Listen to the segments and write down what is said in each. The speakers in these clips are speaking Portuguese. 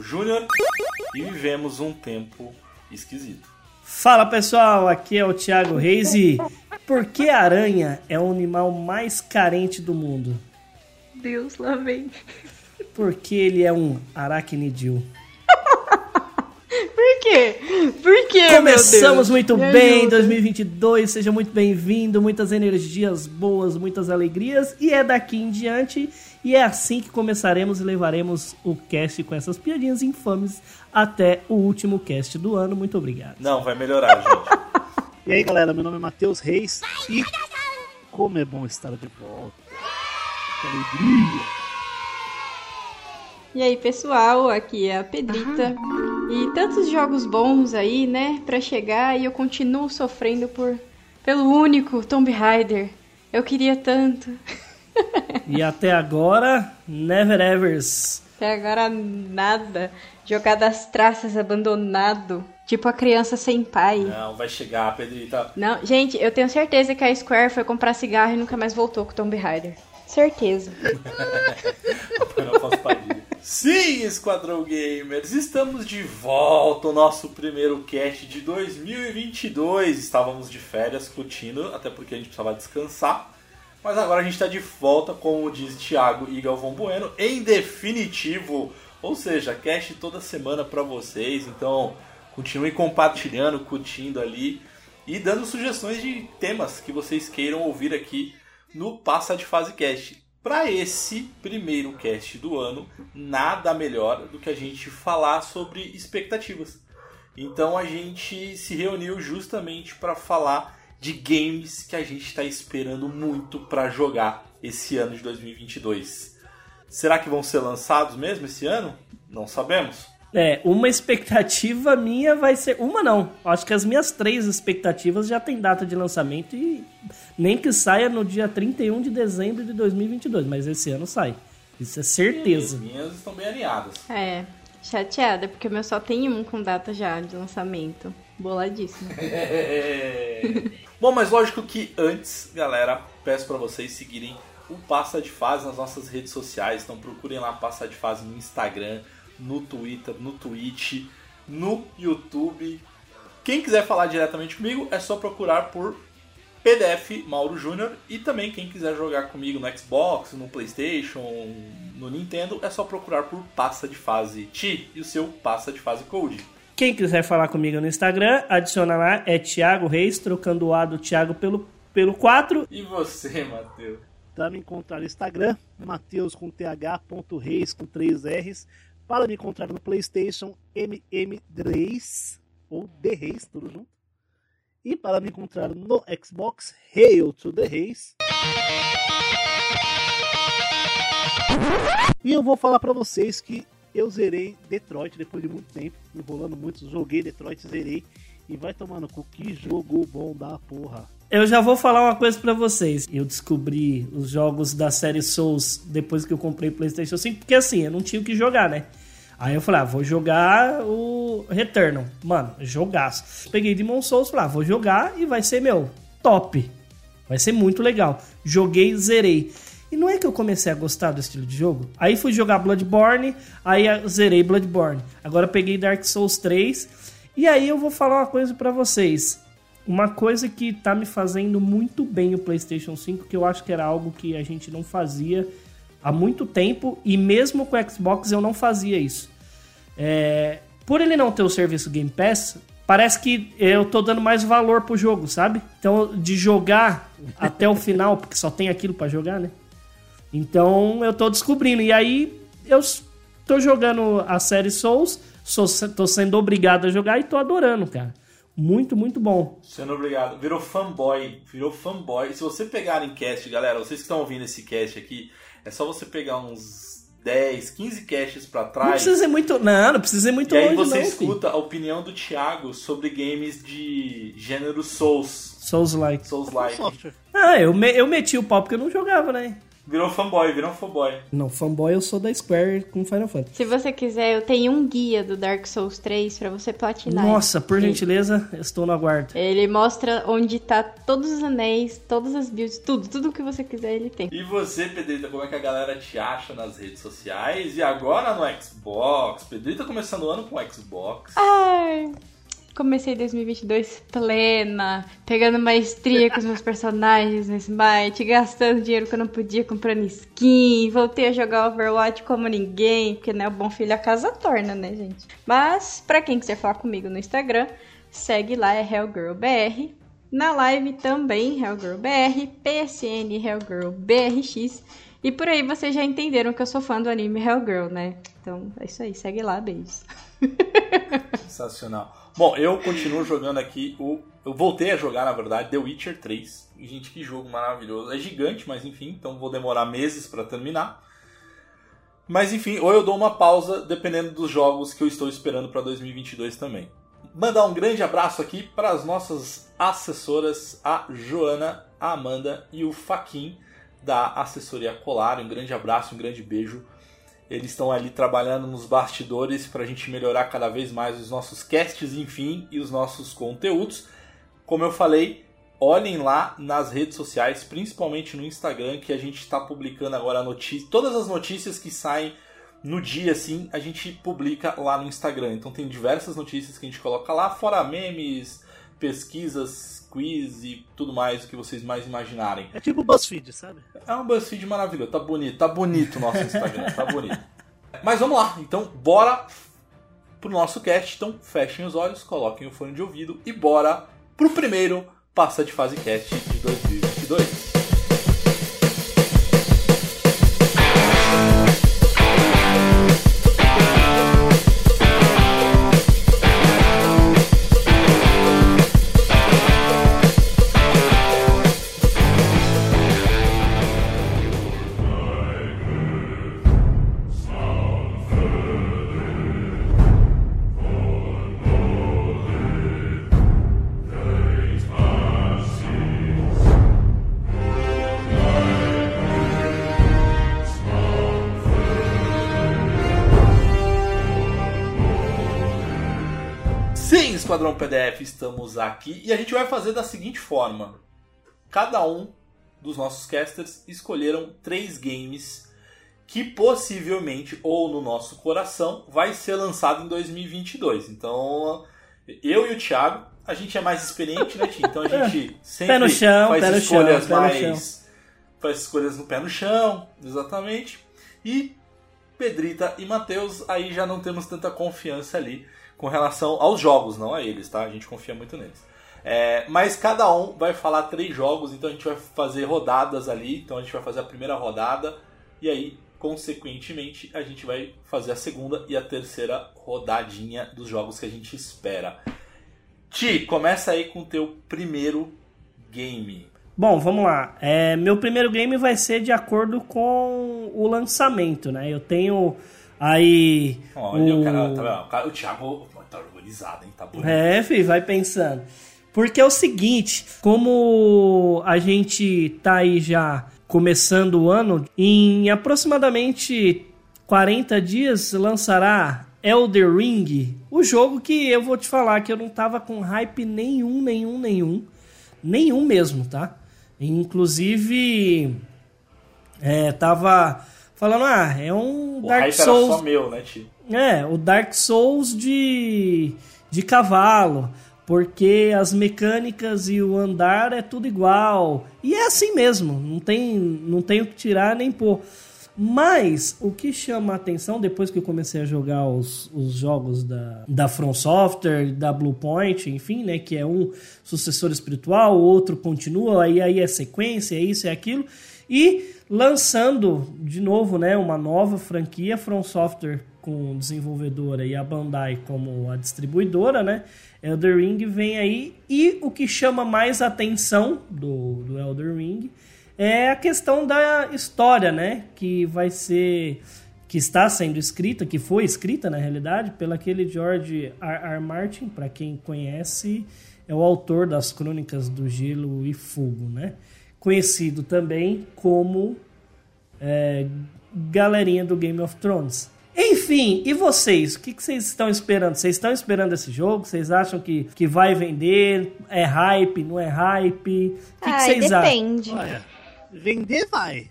Júnior e vivemos um tempo esquisito. Fala pessoal, aqui é o Thiago Reis e por que a aranha é o animal mais carente do mundo? Deus, lá vem. Porque ele é um aracnidil. Por quê? Por quê, Começamos meu Deus? muito Me bem ajuda. 2022, seja muito bem-vindo, muitas energias boas, muitas alegrias e é daqui em diante e é assim que começaremos e levaremos o cast com essas piadinhas infames até o último cast do ano. Muito obrigado. Não, vai melhorar, gente. E aí galera, meu nome é Matheus Reis e como é bom estar de volta. Que alegria. E aí, pessoal, aqui é a Pedrita. E tantos jogos bons aí, né, pra chegar e eu continuo sofrendo por pelo único Tomb Raider. Eu queria tanto. E até agora, Never Evers. Até agora nada. Jogar das traças abandonado. Tipo a criança sem pai. Não, vai chegar, Pedrita. Não, gente, eu tenho certeza que a Square foi comprar cigarro e nunca mais voltou com o Tomb Raider. Certeza. Põe na. Sim, Esquadrão Gamers, estamos de volta ao nosso primeiro cast de 2022. Estávamos de férias curtindo, até porque a gente precisava descansar. Mas agora a gente está de volta, como diz Thiago e Galvão Bueno, em definitivo. Ou seja, cast toda semana para vocês. Então, continue compartilhando, curtindo ali e dando sugestões de temas que vocês queiram ouvir aqui no Passa de Fase Cast. Para esse primeiro cast do ano, nada melhor do que a gente falar sobre expectativas. Então a gente se reuniu justamente para falar de games que a gente está esperando muito para jogar esse ano de 2022. Será que vão ser lançados mesmo esse ano? Não sabemos. É, uma expectativa minha vai ser. Uma não. Acho que as minhas três expectativas já tem data de lançamento e nem que saia no dia 31 de dezembro de 2022, mas esse ano sai. Isso é As certeza. minhas estão bem alinhadas. É, chateada, porque o meu só tem um com data já de lançamento. Boladíssimo. Bom, mas lógico que antes, galera, peço para vocês seguirem o Passa de Fase nas nossas redes sociais. Então procurem lá Passa de Fase no Instagram, no Twitter, no Twitch, no YouTube. Quem quiser falar diretamente comigo é só procurar por PDF Mauro Júnior e também quem quiser jogar comigo no Xbox, no PlayStation, no Nintendo, é só procurar por Passa de Fase Ti e o seu Passa de Fase Code. Quem quiser falar comigo no Instagram, adiciona lá, é Thiago Reis, trocando o A do Thiago pelo, pelo 4. E você, Matheus? Para me encontrar no Instagram, Mateus com th.reis com 3 R's. Para me encontrar no Playstation, MM3 ou The Reis, tudo junto. E para me encontrar no Xbox, Hail to the Reis. E eu vou falar para vocês que eu zerei Detroit depois de muito tempo, enrolando muito, joguei Detroit, zerei. E vai tomando cu, que jogo bom da porra. Eu já vou falar uma coisa pra vocês. Eu descobri os jogos da série Souls depois que eu comprei PlayStation 5, porque assim, eu não tinha o que jogar, né? Aí eu falei, ah, vou jogar o Returnal. Mano, jogaço. Peguei Demon Souls, falei, ah, vou jogar e vai ser, meu, top. Vai ser muito legal. Joguei, zerei. E não é que eu comecei a gostar do estilo de jogo? Aí fui jogar Bloodborne, aí zerei Bloodborne. Agora peguei Dark Souls 3. E aí eu vou falar uma coisa pra vocês. Uma coisa que tá me fazendo muito bem o PlayStation 5, que eu acho que era algo que a gente não fazia há muito tempo, e mesmo com o Xbox eu não fazia isso. É, por ele não ter o serviço Game Pass, parece que eu tô dando mais valor pro jogo, sabe? Então, de jogar até o final, porque só tem aquilo pra jogar, né? Então, eu tô descobrindo. E aí, eu tô jogando a série Souls, sou, tô sendo obrigado a jogar e tô adorando, cara. Muito, muito bom. Sendo obrigado. Virou fanboy. Virou fanboy. Se você pegar em cast, galera, vocês que estão ouvindo esse cast aqui, é só você pegar uns 10, 15 casts pra Não trás. precisa ir muito. Não, não precisa ir muito e aí longe, você não. filho. escuta a opinião do Thiago sobre games de gênero Souls. Souls like. Souls-like. Software. Ah, eu, me- eu meti o pau porque eu não jogava, né? Virou fanboy, virou um fanboy. Não, fanboy eu sou da Square com Final Fantasy. Se você quiser, eu tenho um guia do Dark Souls 3 pra você platinar. Nossa, por gentileza, estou no aguardo. Ele mostra onde tá todos os anéis, todas as builds, tudo, tudo que você quiser ele tem. E você, Pedrita, como é que a galera te acha nas redes sociais? E agora no Xbox? Pedrita começando o ano com o Xbox. Ai, comecei 2022 plena, pegando maestria com os meus personagens no Smite, gastando dinheiro que eu não podia comprando skin, voltei a jogar Overwatch como ninguém, porque né, o bom filho a casa torna, né, gente? Mas, pra quem quiser falar comigo no Instagram, segue lá, é HellGirlBR. Na live também, HellGirlBR, PSN HellGirlBRX. E por aí vocês já entenderam que eu sou fã do anime Hellgirl, né? Então é isso aí, segue lá, beijos. Sensacional. Bom, eu continuo jogando aqui o. Eu voltei a jogar, na verdade, The Witcher 3. E, gente, que jogo maravilhoso. É gigante, mas enfim, então vou demorar meses pra terminar. Mas enfim, ou eu dou uma pausa, dependendo dos jogos que eu estou esperando pra 2022 também. Mandar um grande abraço aqui para as nossas assessoras, a Joana, a Amanda e o Faquin da assessoria Colar. Um grande abraço, um grande beijo. Eles estão ali trabalhando nos bastidores para a gente melhorar cada vez mais os nossos casts, enfim, e os nossos conteúdos. Como eu falei, olhem lá nas redes sociais, principalmente no Instagram, que a gente está publicando agora notícias, todas as notícias que saem no dia, assim, a gente publica lá no Instagram. Então tem diversas notícias que a gente coloca lá, fora memes, pesquisas, quiz e tudo mais o que vocês mais imaginarem. É tipo o BuzzFeed, sabe? É um BuzzFeed maravilhoso, tá bonito, tá bonito o nosso Instagram, tá bonito. Mas vamos lá, então bora pro nosso cast. Então fechem os olhos, coloquem o fone de ouvido e bora pro primeiro Passa de Fase Cast de 2022. Esquadrão PDF, estamos aqui e a gente vai fazer da seguinte forma: cada um dos nossos casters escolheram três games que possivelmente, ou no nosso coração, vai ser lançado em 2022. Então, eu e o Thiago, a gente é mais experiente, né, Tim? Então a gente sempre Pé no chão, faz pé no escolhas chão, pé no mais. Faz escolhas no pé no chão, exatamente. E Pedrita e Matheus, aí já não temos tanta confiança ali com relação aos jogos, não a eles, tá? A gente confia muito neles. É, mas cada um vai falar três jogos, então a gente vai fazer rodadas ali. Então a gente vai fazer a primeira rodada e aí, consequentemente, a gente vai fazer a segunda e a terceira rodadinha dos jogos que a gente espera. Ti, começa aí com o teu primeiro game. Bom, vamos lá. É, meu primeiro game vai ser de acordo com o lançamento, né? Eu tenho aí. Olha, o... o, cara, tá, vendo? o, cara, o Thiago organizado, hein? Tá bonito. É, filho, vai pensando. Porque é o seguinte, como a gente tá aí já começando o ano, em aproximadamente 40 dias lançará Elder Ring, o jogo que eu vou te falar que eu não tava com hype nenhum, nenhum, nenhum. Nenhum mesmo, tá? Inclusive, é, tava falando, ah, é um O Dark hype era Souls. só meu, né, Ti? É, o Dark Souls de, de cavalo, porque as mecânicas e o andar é tudo igual. E é assim mesmo, não tem, não tem o que tirar nem pôr. Mas o que chama a atenção depois que eu comecei a jogar os, os jogos da, da From Software, da Bluepoint, enfim, né, que é um sucessor espiritual, o outro continua, aí, aí é sequência, é isso, é aquilo. E lançando de novo, né, uma nova franquia From Software com desenvolvedora e a Bandai como a distribuidora, né? Elder Ring vem aí e o que chama mais atenção do, do Elder Ring é a questão da história, né? Que vai ser que está sendo escrita, que foi escrita na realidade pelo aquele George R. R. Martin, para quem conhece, é o autor das Crônicas do Gelo e Fogo, né? Conhecido também como é, galerinha do Game of Thrones. Enfim, e vocês? O que, que vocês estão esperando? Vocês estão esperando esse jogo? Vocês acham que, que vai vender? É hype? Não é hype? O que, vocês acham? depende. Olha, vender vai.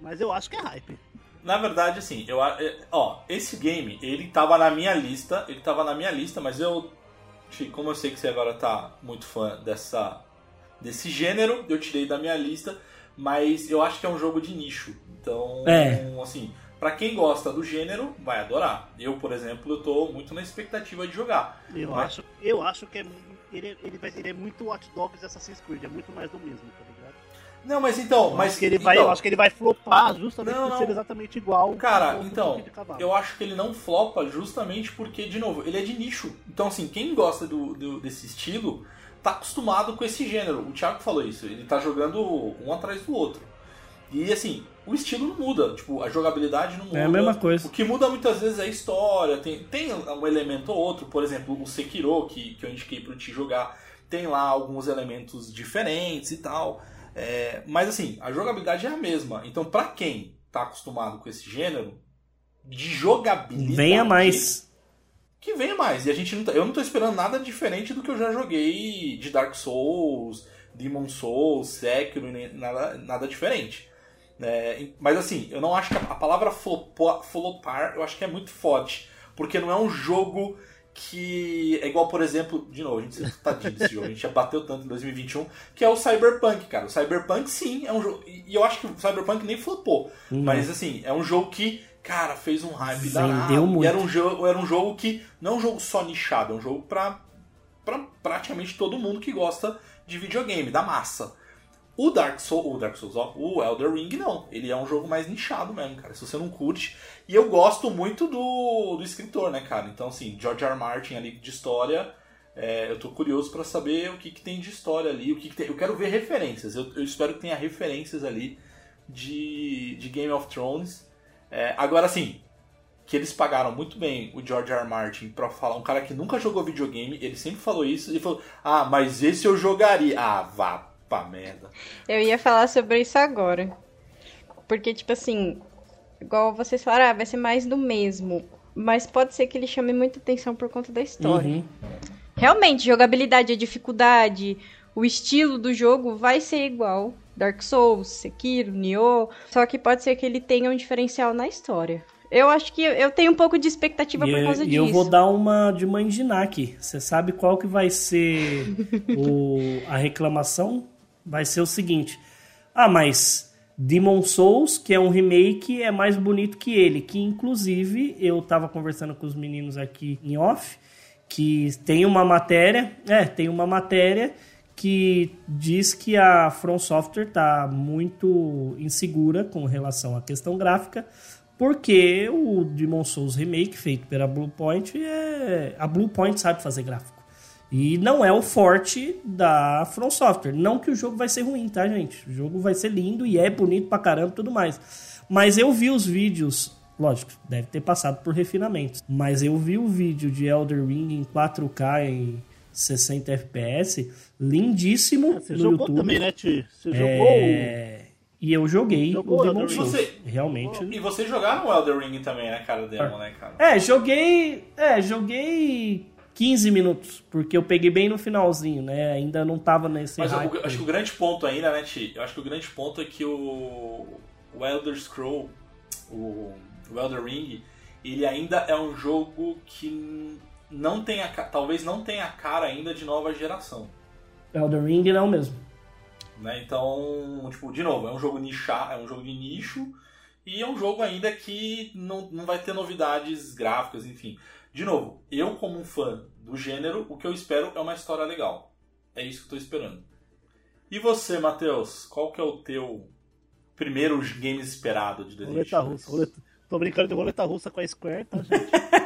Mas eu acho que é hype. Na verdade, assim, eu, ó, esse game, ele tava na minha lista, ele tava na minha lista, mas eu, como eu sei que você agora tá muito fã dessa, desse gênero, eu tirei da minha lista, mas eu acho que é um jogo de nicho. Então, É. assim, pra quem gosta do gênero, vai adorar. Eu, por exemplo, eu tô muito na expectativa de jogar. Eu Mas- acho, eu acho que é, ele, é- ele, vai, ele é muito Watch Dogs e Assassin's Creed, é muito mais do mesmo, tá ligado? Não, mas então, Eu mas acho que ele vai, então, eu acho que ele vai flopar justamente Não, por ser não. exatamente igual. Cara, então, eu acho que ele não flopa justamente porque, de novo, ele é de nicho. Então, assim, quem gosta do, do- desse estilo tá acostumado com esse gênero. O Thiago falou isso, ele tá jogando um atrás do outro. E, assim, o estilo não muda, tipo, a jogabilidade não muda. É a mesma coisa. O que muda muitas vezes é a história, tem, tem um elemento ou outro, por exemplo, o Sekiro, que, que eu indiquei pra te jogar, tem lá alguns elementos diferentes e tal. É, mas assim, a jogabilidade é a mesma. Então, pra quem tá acostumado com esse gênero, de jogabilidade. Venha mais. Que venha mais. E a gente não tá- eu não tô esperando nada diferente do que eu já joguei de Dark Souls, Demon Souls, Sekiro, nada, nada diferente. É, mas assim, eu não acho que a, palavra flopar, eu acho que é muito forte. Porque não é um jogo que é igual, por exemplo, de novo, a gente tadinho desse jogo, a gente já bateu tanto em 2021, que é o Cyberpunk, cara. O Cyberpunk sim é um jogo. E eu acho que o Cyberpunk nem flopou. Não. Mas assim, é um jogo que, cara, fez um hype Vendeu danado. muito. E era um jogo, era um jogo que não é um jogo só nichado, é um jogo pra, pra praticamente todo mundo que gosta de videogame, da massa. O Dark Souls, o Dark Souls, ó, o Elder Ring não. Ele é um jogo mais nichado mesmo, cara. Se você não curte. E eu gosto muito do, do escritor, né, cara? Então, assim, George R. R. Martin ali de história. é, eu tô curioso pra saber o que, que tem de história ali. O que, que tem. Eu quero ver referências. Eu, eu espero que tenha referências ali de, de Game of Thrones. É, agora, assim, que eles pagaram muito bem o George R. R. Martin pra falar, um cara que nunca jogou videogame, ele sempre falou isso, ele falou, ah, mas esse eu jogaria. Ah, vá pra merda. Eu ia falar sobre isso agora. Porque, tipo assim, igual vocês falaram, ah, vai ser mais do mesmo. Mas pode ser que ele chame muita atenção por conta da história. Uhum. Realmente, jogabilidade, a dificuldade, o estilo do jogo vai ser igual. Dark Souls, Sekiro, Nioh. Só que pode ser que ele tenha um diferencial na história. Eu acho que eu tenho um pouco de expectativa E, por eu- causa e disso. eu vou dar uma de mandinar aqui. Você sabe qual que vai ser o- a reclamação? Vai ser o seguinte. Ah, mas Demon Souls, que é um remake, é mais bonito que ele. Que inclusive eu tava conversando com os meninos aqui em off, que tem uma matéria, é, tem uma matéria que diz que a From Software tá muito insegura com relação à questão gráfica, porque o Demon Souls Remake feito pela Bluepoint é a Bluepoint sabe fazer gráfico. E não é o forte da From Software. Não que o jogo vai ser ruim, tá, gente? O jogo vai ser lindo e é bonito pra caramba e tudo mais. Mas eu vi os vídeos, lógico, deve ter passado por refinamentos. Mas eu vi o vídeo de Elder Ring em 4K em 60 FPS, lindíssimo Você no jogou YouTube. também, né, Ti? Você É, E eu joguei Jogou o Demon? Souls. Você- Realmente. E vocês jogaram o Elder Ring também, né, cara, demo, né, cara? É, joguei. É, joguei 15 minutos, porque eu peguei bem no finalzinho, né? Ainda não tava nesse. Mas eu, eu acho que o grande ponto ainda, né, Ti? Eu acho que o grande ponto é que o, o Elder Scroll, o, o Elder Ring, ele ainda é um jogo que não tem a, talvez não tenha a cara ainda de nova geração. Elder Ring não mesmo. Né? Então, tipo, de novo, é um jogo nichar, é um jogo de nicho e é um jogo ainda que não, não vai ter novidades gráficas, enfim. De novo, eu como um fã do gênero, o que eu espero é uma história legal. É isso que eu tô esperando. E você, Matheus, qual que é o teu primeiro game esperado de 2022? Roleta russa. Roleta... Tô brincando de roleta russa com a Square, tá, gente?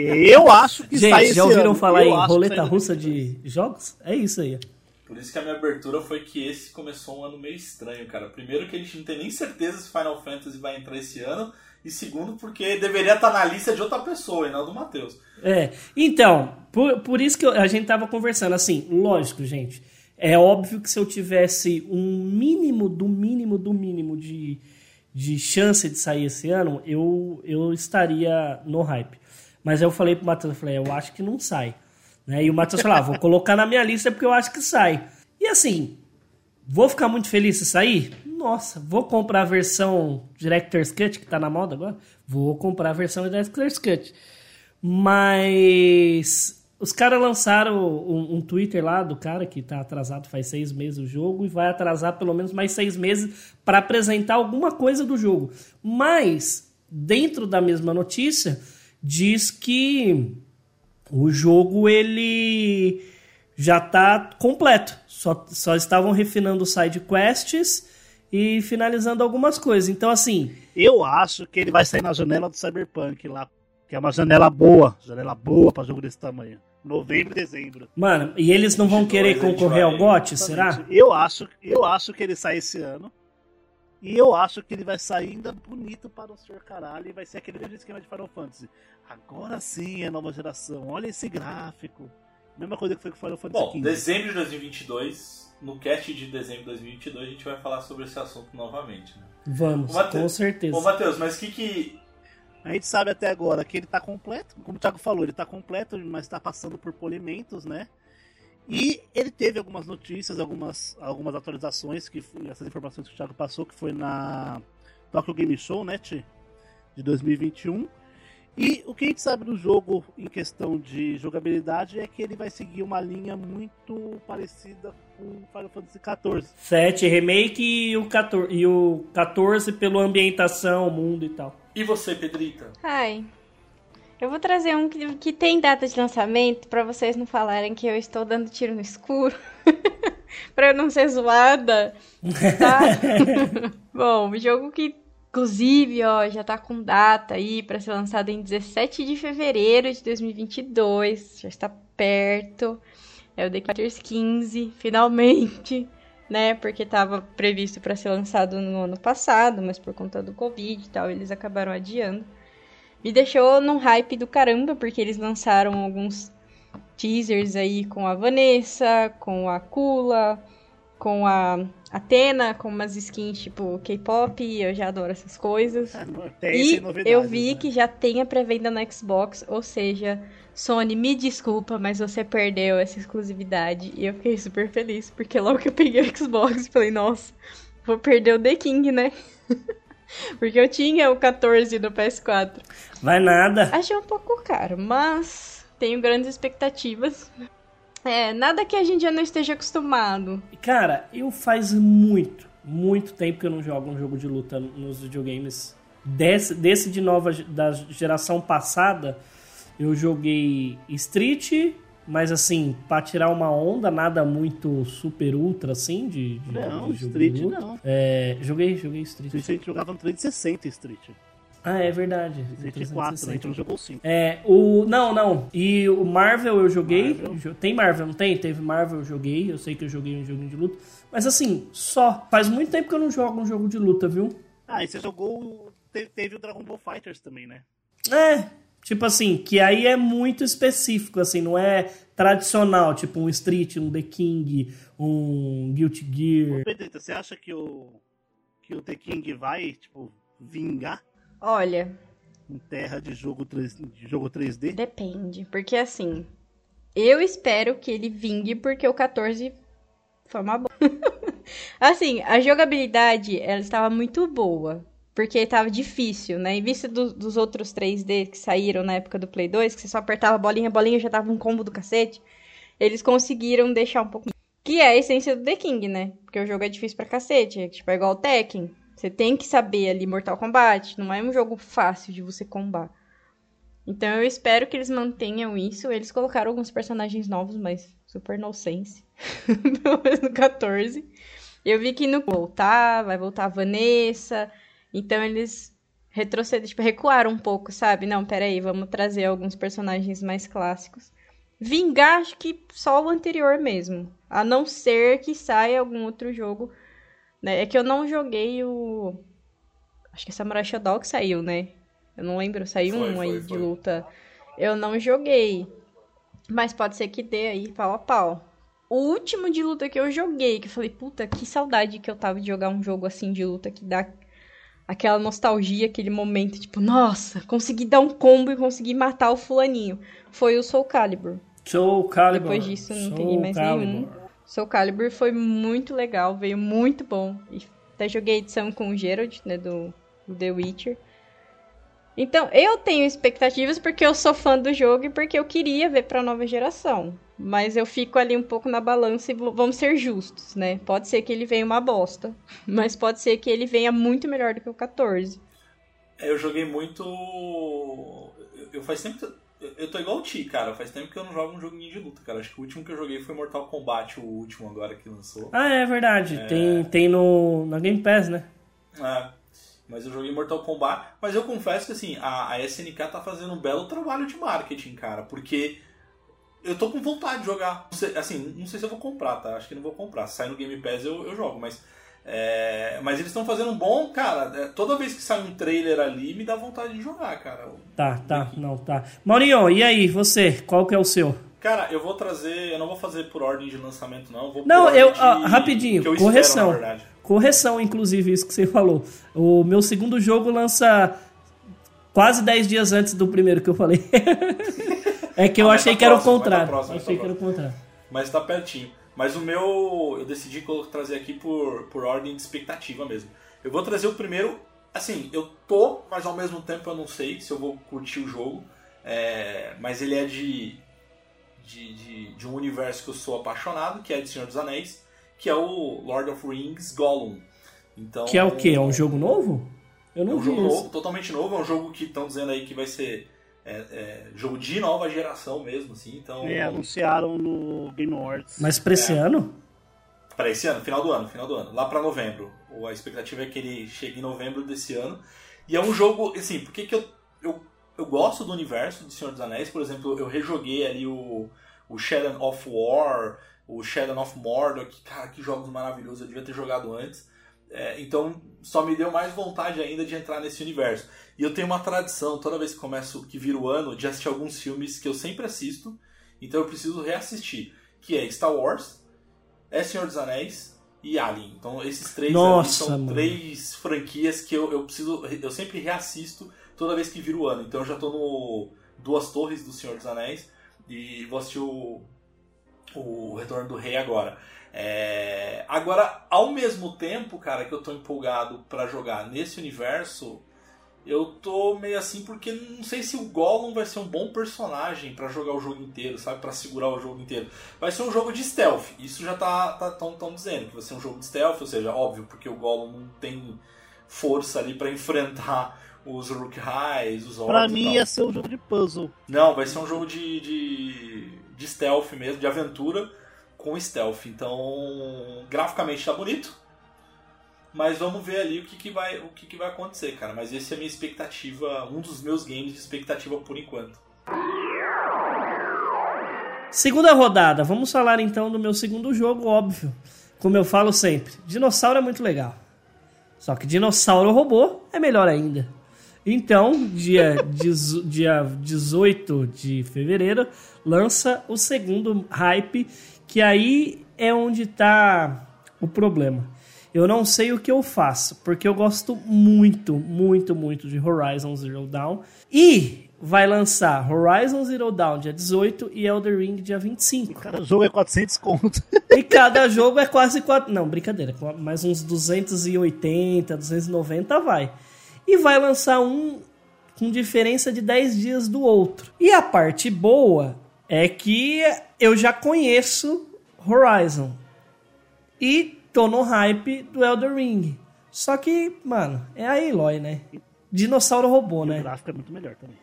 eu acho que sai Gente, esse já ouviram ano. falar Eu em roleta sai russa 2022. de jogos? É isso aí. Por isso que a minha abertura foi que esse começou um ano meio estranho, cara. Primeiro que a gente não tem nem certeza se Final Fantasy vai entrar esse ano. E segundo porque deveria estar na lista de outra pessoa e não do Matheus. É, então, por, por isso que eu- a gente tava conversando, assim, lógico, gente, é óbvio que se eu tivesse um mínimo do mínimo do mínimo de, de chance de sair esse ano, eu, eu estaria no hype. Mas eu falei pro Matheus, eu falei, eu acho que não sai. Né? E o Matheus falou, ah, vou colocar na minha lista porque eu acho que sai. E assim, vou ficar muito feliz se sair? Nossa, vou comprar a versão Director's Cut, que tá na moda agora? Vou comprar a versão Director's Cut. Mas os caras lançaram um, um, Twitter lá do cara que tá atrasado faz seis meses o jogo e vai atrasar pelo menos mais seis meses para apresentar alguma coisa do jogo. Mas, dentro da mesma notícia, diz que o jogo ele já tá completo. Só, só estavam refinando side quests e finalizando algumas coisas. Então, assim. Eu acho que ele vai sair na janela do Cyberpunk lá. Que é uma janela boa. Janela boa para jogo desse tamanho. Novembro e dezembro. Mano, e eles não vão querer concorrer ao GOT, será? Eu acho, eu acho que ele sai esse ano. E eu acho que ele vai sair ainda bonito para o Senhor Caralho e vai ser aquele mesmo esquema de Final Fantasy. Agora sim é nova geração. Olha esse gráfico. Mesma coisa que foi com Final Fantasy Bom, 15. dezembro de 2022, no cast de dezembro de 2022, a gente vai falar sobre esse assunto novamente. Né? Vamos, Mateus, com certeza. Ô, Matheus, mas o que que... A gente sabe até agora que ele está completo, como o Thiago falou, ele está completo, mas está passando por polimentos, né? E ele teve algumas notícias, algumas, algumas atualizações, que essas informações que o Thiago passou, que foi na Tokyo Game Show, né? De 2021. E o que a gente sabe do jogo em questão de jogabilidade é que ele vai seguir uma linha muito parecida com Final Fantasy XIV. 7 Remake e o 14, e o 14 pela ambientação, mundo e tal. E você, Pedrita? Ai, eu vou trazer um que, que tem data de lançamento para vocês não falarem que eu estou dando tiro no escuro. para eu não ser zoada. Tá? Bom, o jogo que inclusive, ó, já tá com data aí para ser lançado em 17 de fevereiro de 2022, já está perto. É o The Critters 15, finalmente, né? Porque tava previsto para ser lançado no ano passado, mas por conta do Covid e tal, eles acabaram adiando. Me deixou num hype do caramba, porque eles lançaram alguns teasers aí com a Vanessa, com a Kula, com a Atena, com umas skins tipo K-pop, eu já adoro essas coisas. É, e eu vi né? que já tem a pré-venda no Xbox, ou seja, Sony, me desculpa, mas você perdeu essa exclusividade. E eu fiquei super feliz, porque logo que eu peguei o Xbox, falei, nossa, vou perder o The King, né? Porque eu tinha o 14 no PS4. Vai nada. Achei um pouco caro, mas tenho grandes expectativas. É, nada que a gente já não esteja acostumado. Cara, eu faz muito, muito tempo que eu não jogo um jogo de luta nos videogames. Desse, desse de nova, da geração passada, eu joguei Street, mas assim, pra tirar uma onda, nada muito super ultra assim de, de Não, de Street não. É, joguei, joguei Street. Street a gente jogava no 360 Street. Ah, é verdade. Street 4, a gente não jogou 5. É, o. Não, não. E o Marvel eu joguei. Marvel. Tem Marvel, não tem? Teve Marvel eu joguei. Eu sei que eu joguei um joguinho de luta. Mas assim, só. Faz muito tempo que eu não jogo um jogo de luta, viu? Ah, e você jogou. Teve o Dragon Ball Fighters também, né? É, Tipo assim, que aí é muito específico, assim, não é tradicional, tipo um Street, um The King, um Guilty Gear. Ô, Pedrita, você acha que o, que o The King vai, tipo, vingar? Olha. Em terra de jogo, 3, de jogo 3D? Depende, porque assim, eu espero que ele vingue porque o 14 foi uma boa. assim, a jogabilidade, ela estava muito boa. Porque tava difícil, né? Em vista do, dos outros 3D que saíram na época do Play 2, que você só apertava a bolinha, a bolinha já tava um combo do cacete. Eles conseguiram deixar um pouco. Que é a essência do The King, né? Porque o jogo é difícil pra cacete. É tipo, é igual o Tekken. Você tem que saber ali Mortal Kombat. Não é um jogo fácil de você combar. Então eu espero que eles mantenham isso. Eles colocaram alguns personagens novos, mas super no sense. Pelo menos no 14. Eu vi que no voltar, vai voltar a Vanessa. Então eles retrocederam, tipo, recuaram um pouco, sabe? Não, peraí, vamos trazer alguns personagens mais clássicos. Vingar, acho que só o anterior mesmo. A não ser que saia algum outro jogo. Né? É que eu não joguei o. Acho que Samurai Shodown que saiu, né? Eu não lembro, saiu foi, um foi, aí foi. de luta. Eu não joguei. Mas pode ser que dê aí pau a pau. O último de luta que eu joguei, que eu falei, puta, que saudade que eu tava de jogar um jogo assim de luta que dá aquela nostalgia, aquele momento, tipo, nossa, consegui dar um combo e consegui matar o fulaninho. Foi o Soul Calibur. Soul Calibur. Depois disso, não Soul peguei mais Calibur. nenhum. Soul Calibur foi muito legal, veio muito bom. E até joguei edição com o Gerald, né, do, do The Witcher. Então, eu tenho expectativas porque eu sou fã do jogo e porque eu queria ver pra nova geração. Mas eu fico ali um pouco na balança e vamos ser justos, né? Pode ser que ele venha uma bosta, mas pode ser que ele venha muito melhor do que o 14. É, Eu joguei muito. Eu, eu faz tempo. que- eu- Eu tô igual o Ti, cara. Faz tempo que eu não jogo um joguinho de luta, cara. Acho que o último que eu joguei foi Mortal Kombat, o último agora que lançou. Ah, é verdade. Tem, tem no, na Game Pass, né? É, mas eu joguei Mortal Kombat. Mas eu confesso que assim, a, a SNK tá fazendo um belo trabalho de marketing, cara. Porque eu tô com vontade de jogar. Assim, não sei se eu vou comprar, tá? Acho que não vou comprar. Se sai no Game Pass eu, eu jogo, mas. é, mas eles estão fazendo um bom, cara. é, Toda vez que sai um trailer ali, me dá vontade de jogar, cara. Tá, tá, não, tá. Maurinho, e aí, você? Qual que é o seu? Cara, eu vou trazer. Eu não vou fazer por ordem de lançamento, não. Eu Não, eu. de- ó, rapidinho, eu correção. Espero. Correção, inclusive, isso que você falou. O meu segundo jogo lança quase 10 dias antes do primeiro que eu falei. é que eu Ah, mas achei tá que era o tá contrário. próximo, achei tá que era o contrário. Mas tá pertinho. Mas o meu. Eu decidi trazer aqui por, por ordem de expectativa mesmo. Eu vou trazer o primeiro. Assim, eu tô, mas ao mesmo tempo eu não sei se eu vou curtir o jogo. É, mas ele é de, de, de, de um universo que eu sou apaixonado, que é de Senhor dos Anéis, que é o Lord of Rings Gollum. Então, Que é o quê? É um jogo novo? Eu é não um vi jogo novo, totalmente novo. É um jogo que estão dizendo aí que vai ser é, é, jogo de nova geração mesmo, assim. Então, É, anunciaram no Game Awards. Mas pra esse É. ano? Para esse ano, final do ano, final do ano, lá para novembro. Ou A expectativa é que ele chegue em novembro desse ano. E é um jogo, assim, por que que eu, eu, eu gosto do universo de Senhor dos Anéis? Por exemplo, eu rejoguei ali o, o Shadow of War, o Shadow of Mordor, que, cara, que jogos maravilhosos, eu devia ter jogado antes. É, então, só me deu mais vontade ainda de entrar nesse universo. E eu tenho uma tradição, toda vez que começo, que vira o ano, de assistir alguns filmes que eu sempre assisto, então eu preciso reassistir, que é Star Wars, é Senhor dos Anéis e Alien. Então esses três Nossa, são mano. três franquias que eu, eu preciso. Eu sempre reassisto toda vez que vira o ano. Então eu já tô no Duas Torres do Senhor dos Anéis e vou assistir o, o Retorno do Rei agora. É, Agora, ao mesmo tempo, cara, que eu tô empolgado pra jogar nesse universo, eu tô meio assim porque não sei se o Gollum vai ser um bom personagem pra jogar o jogo inteiro, sabe? Pra segurar o jogo inteiro. Vai ser um jogo de stealth. Isso já tá tá tão, tão dizendo que vai ser um jogo de stealth, ou seja, óbvio, porque o Gollum não tem força ali pra enfrentar os Uruk-hais, os orcs Pra mim ia ser um jogo de puzzle. Não, vai ser um jogo de, de, de stealth mesmo, de aventura com stealth. Então, graficamente tá bonito. Mas vamos ver ali o que, que, vai, o que, que vai acontecer, cara. Mas esse é a minha expectativa, um dos meus games de expectativa por enquanto. Segunda rodada, vamos falar então do meu segundo jogo, óbvio. Como eu falo sempre, dinossauro é muito legal. Só que dinossauro robô é melhor ainda. Então, dia, dia 18 de fevereiro, lança o segundo hype, que aí é onde tá o problema. Eu não sei o que eu faço, porque eu gosto muito, muito, muito de Horizon Zero Dawn. E vai lançar Horizon Zero Dawn dia 18 e Elder Ring dia 25. Cada jogo é 400 conto. E cada jogo é quase quatro. Não, brincadeira. Mais uns 280, 290 vai. E vai lançar um com diferença de 10 dias do outro. E a parte boa é que eu já conheço Horizon. E tô no hype do Elder Ring. Só que, mano, é a Aloy, né? Dinossauro robô, O né? gráfico é muito melhor também.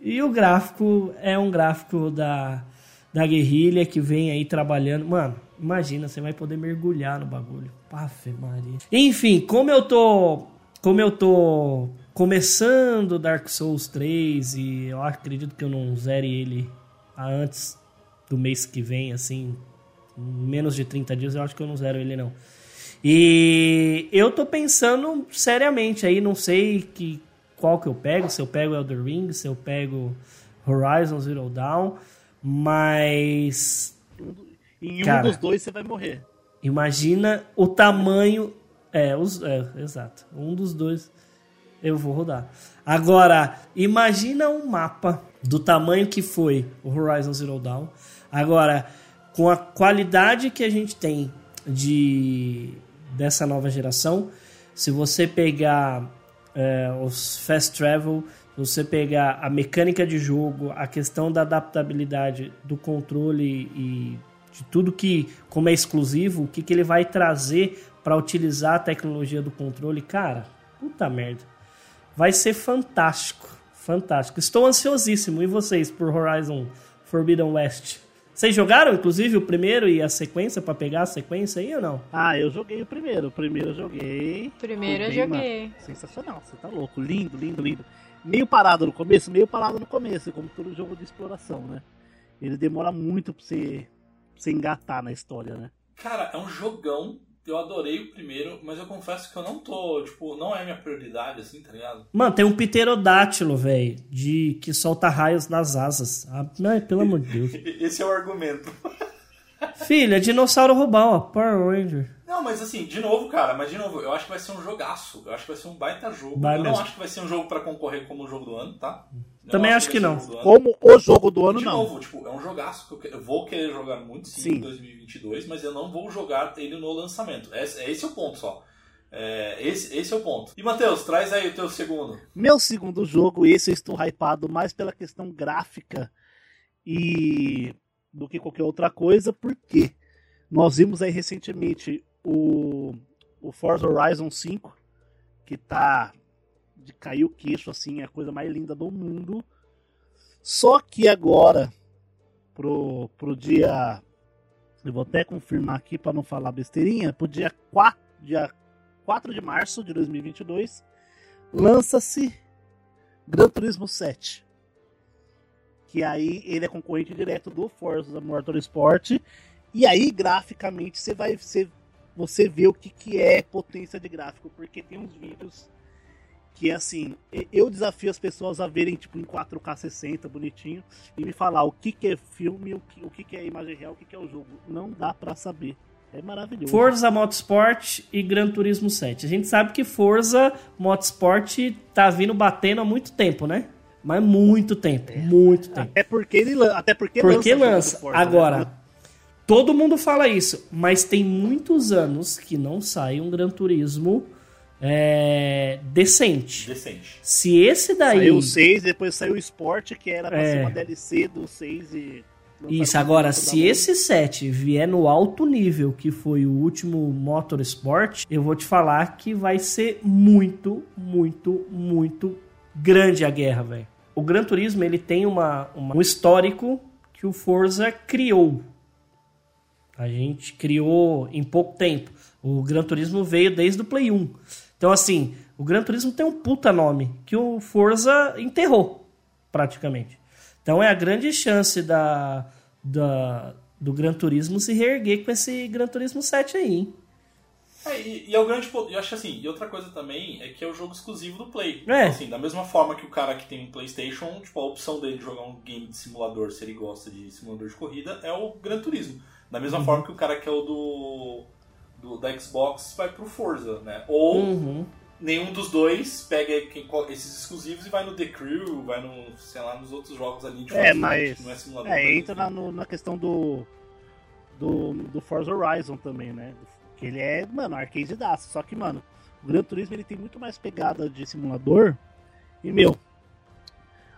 E o gráfico é um gráfico da, da guerrilha que vem aí trabalhando. Mano, imagina, você vai poder mergulhar no bagulho. Paf, Maria. Enfim, como eu tô. Como eu tô começando Dark Souls 3 e eu acredito que eu não zere ele antes do mês que vem, assim, menos de 30 dias, eu acho que eu não zero ele não. E eu tô pensando seriamente aí, não sei que qual que eu pego, se eu pego Elder Ring, se eu pego Horizon Zero Dawn, mas Em um Cara. dos dois você vai morrer. imagina o tamanho É, os, é, exato. Um dos dois eu vou rodar. Agora, imagina um mapa do tamanho que foi o Horizon Zero Dawn. Agora, com a qualidade que a gente tem de dessa nova geração, se você pegar é, os fast travel, você pegar a mecânica de jogo, a questão da adaptabilidade do controle e de tudo que, como é exclusivo, o que, que ele vai trazer para utilizar a tecnologia do controle, cara, puta merda. Vai ser fantástico, fantástico. Estou ansiosíssimo. E vocês por Horizon Forbidden West? Vocês jogaram, inclusive, o primeiro e a sequência para pegar a sequência aí ou não? Ah, eu joguei o primeiro. O primeiro eu joguei. Primeiro eu joguei. mano, Sensacional, você tá louco. Lindo, lindo, lindo. Meio parado no começo, meio parado no começo, como todo jogo de exploração, né? Ele demora muito pra você, pra você engatar na história, né? Cara, é um jogão. Eu adorei o primeiro, mas eu confesso que eu não tô, tipo, não é minha prioridade, assim, tá ligado? Mano, tem um pterodátilo, velho, de que solta raios nas asas. Ah, ai, pelo amor de Deus. Esse é o argumento. Filho, é dinossauro roubal, ó. Power Ranger. Não, mas assim, de novo, cara, mas de novo, eu acho que vai ser um jogaço. Eu acho que vai ser um baita jogo. Vai eu não mesmo. acho que vai ser um jogo pra concorrer como o jogo do ano, tá? Eu Também não acho que ser não. Como o jogo do ano, De não. novo, tipo, é um jogaço que eu, que- eu vou querer jogar muito sim, Sim. em 2022, mas eu não vou jogar ele no lançamento. Esse, esse é o ponto só. É, esse, esse é o ponto. E Matheus, traz aí o teu segundo. Meu segundo jogo, esse eu estou hypado mais pela questão gráfica e do que qualquer outra coisa, porque nós vimos aí recentemente o, o Forza Horizon 5, que tá de cair o queixo, assim, é a coisa mais linda do mundo. Só que agora, pro, pro dia. Eu vou até confirmar aqui para não falar besteirinha, pro dia 4, dia 4 de março de 2022, lança-se Gran Turismo 7. Que aí ele é concorrente direto do Forza Motorsport. E aí, graficamente, você vai você, você vê o que, que é potência de gráfico. Porque tem uns vídeos que, assim, eu desafio as pessoas a verem, tipo, em 4K 60, bonitinho, e me falar o que, que é filme, o que, o que, que é imagem real, o que, que é o jogo. Não dá pra saber. É maravilhoso. Forza Motorsport e Gran Turismo 7. A gente sabe que Forza Motorsport tá vindo batendo há muito tempo, né? Mas muito tempo, muito tempo. Até porque ele até porque, Porque lança lança. do Forza, né? Todo mundo fala isso, mas tem muitos anos que não sai um Gran Turismo é, decente. Decente. Se esse daí. Saiu o 6, depois saiu o Sport, que era pra É. ser uma DLC do 6 e. lançaram Isso, agora, se esse 7 vier no alto nível que foi o último Motorsport, eu vou te falar que vai ser muito, muito, muito grande a guerra, velho. O Gran Turismo, ele tem uma, uma- um histórico que o Forza criou. A gente criou em pouco tempo. O Gran Turismo veio desde o Play 1. Então, assim, o Gran Turismo tem um puta nome que o Forza enterrou, praticamente. Então é a grande chance da, da- do Gran Turismo se reerguer com esse Gran Turismo 7 aí, hein? É, e, e é o grande. Eu acho assim, e outra coisa também é que é o jogo exclusivo do Play. É. Assim, da mesma forma que o cara que tem um PlayStation, tipo, a opção dele de jogar um game de simulador, se ele gosta de simulador de corrida, é o Gran Turismo. Da mesma Uhum. forma que o cara que é o do, do da Xbox vai pro Forza, né? Ou Uhum. nenhum dos dois pega quem- esses exclusivos e vai no The Crew, vai no, sei lá, nos outros jogos ali de É, mas- não é simulador. É, entra na, no- na questão do, do. do Forza Horizon também, né? Que ele é, mano, arcade daço. Só que, mano, o Gran Turismo ele tem muito mais pegada de simulador. E, meu,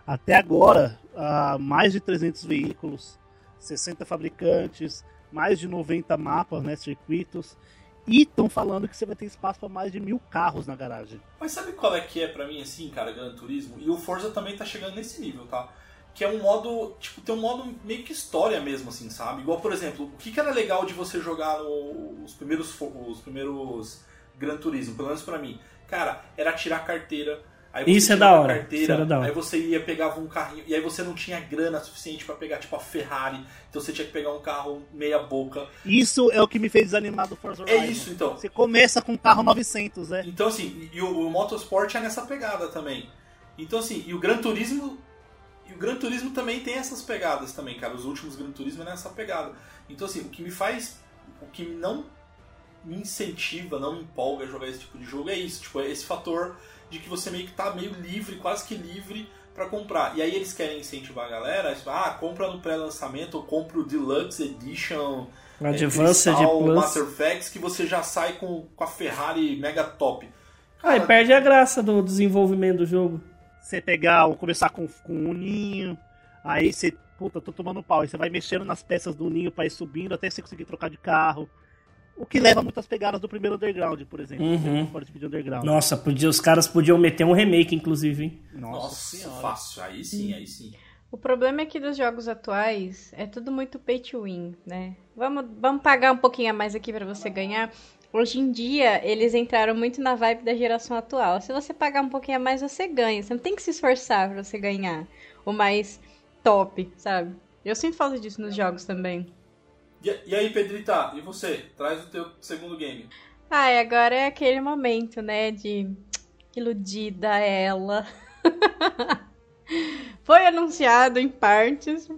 até agora, ah, mais de 300 veículos, 60 fabricantes, mais de 90 mapas, né? Circuitos. E estão falando que você vai ter espaço para mais de mil carros na garagem. Mas sabe qual é que é pra mim, assim, cara, Gran Turismo? E o Forza também tá chegando nesse nível, tá? Que é um modo, tipo, tem um modo meio que história mesmo, assim, sabe? Igual, por exemplo, o que, que era legal de você jogar os primeiros os primeiros Gran Turismo, pelo menos pra mim? Cara, era tirar carteira. Aí Isso é da hora, Carteira, isso da hora. Aí você ia, pegava um carrinho, e aí você não tinha grana suficiente pra pegar, tipo, a Ferrari. Então você tinha que pegar um carro meia boca. Isso é o que me fez desanimar do Forza É Horizon. isso, então. Você começa com um carro 900, né? Então, assim, e o, o Motorsport é nessa pegada também. Então, assim, e o Gran Turismo. E o Gran Turismo também tem essas pegadas também, cara. Os últimos Gran Turismo é nessa pegada. Então, assim, o que me faz. O que não me incentiva, não me empolga a jogar esse tipo de jogo é isso, tipo, é esse fator de que você meio que tá meio livre, quase que livre para comprar. E aí eles querem incentivar a galera, tipo, ah, compra no pré-lançamento ou compra o Deluxe Edition, Advanced é, Plus. Master Effects, que você já sai com, com a Ferrari mega top. Aí Cara, perde a graça do desenvolvimento do jogo. Você pegar, começar com, com um ninho, aí você, puta, tô tomando pau, aí você vai mexendo nas peças do ninho pra ir subindo até você conseguir trocar de carro. O que leva muitas pegadas do primeiro Underground, por exemplo. Uhum. Pedir Underground. Nossa, podia, os caras podiam meter um remake, inclusive, hein? Nossa, senhora. fácil. Aí sim, aí sim. O problema é que dos jogos atuais é tudo muito pay to win, né? Vamos, vamos pagar um pouquinho a mais aqui pra você ganhar. Hoje em dia, eles entraram muito na vibe da geração atual. Se você pagar um pouquinho a mais, você ganha. Você não tem que se esforçar pra você ganhar o mais top, sabe? Eu sempre falo disso nos jogos também. E, e aí, Pedrita, e você? Traz o teu segundo game. E agora é aquele momento, né, de iludida ela. foi anunciado em partes.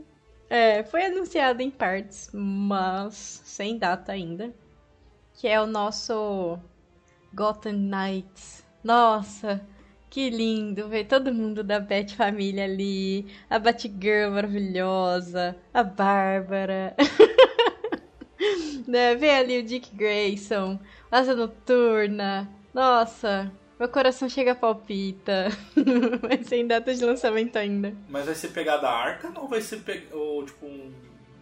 É, foi anunciado em partes, mas sem data ainda. Que é o nosso Gotham Knights. Nossa, que lindo ver todo mundo da Bat Família ali. A Batgirl maravilhosa, a Bárbara. né? Ver ali o Dick Grayson, Asa Noturna. Nossa, meu coração chega a palpita. Mas sem data de lançamento ainda. Mas vai ser pegada arca ou vai ser pe... ou, tipo um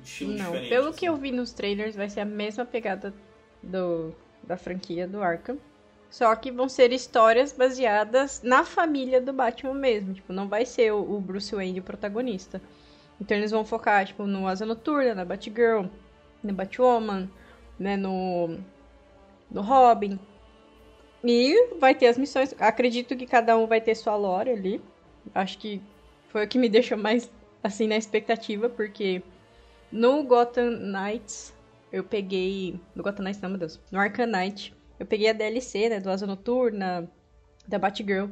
estilo Não, diferente? pelo assim? que eu vi nos trailers, vai ser a mesma pegada do, da franquia do Arkham. Só que vão ser histórias baseadas na família do Batman mesmo. Tipo, não vai ser o, o Bruce Wayne o protagonista. Então eles vão focar, tipo, no Asa Noturna, na Batgirl, no Batwoman, né, no, no Robin. E vai ter as missões. Acredito que cada um vai ter sua lore ali. Acho que foi o que me deixou mais, assim, na expectativa, porque no Gotham Knights, eu peguei. No Gotham Knights, não, meu Deus. No Knight, eu peguei a DLC, né? Do Asa Noturna, da Batgirl.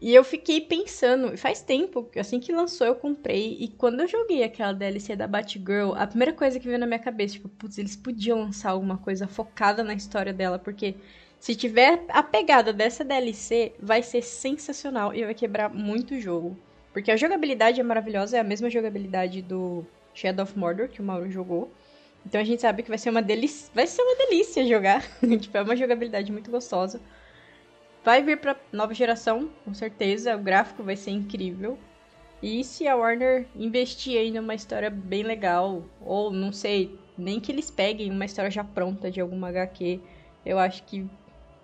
E eu fiquei pensando, faz tempo, assim que lançou eu comprei, e quando eu joguei aquela DLC da Batgirl, a primeira coisa que veio na minha cabeça, tipo, putz, eles podiam lançar alguma coisa focada na história dela, porque se tiver a pegada dessa DLC, vai ser sensacional e vai quebrar muito o jogo. Porque a jogabilidade é maravilhosa, é a mesma jogabilidade do Shadow of Mordor que o Mauro jogou. Então a gente sabe que vai ser uma delícia, vai ser uma delícia jogar. tipo, é uma jogabilidade muito gostosa. Vai vir pra nova geração, com certeza, o gráfico vai ser incrível. E se a Warner investir aí numa história bem legal, ou não sei, nem que eles peguem uma história já pronta de alguma HQ, eu acho que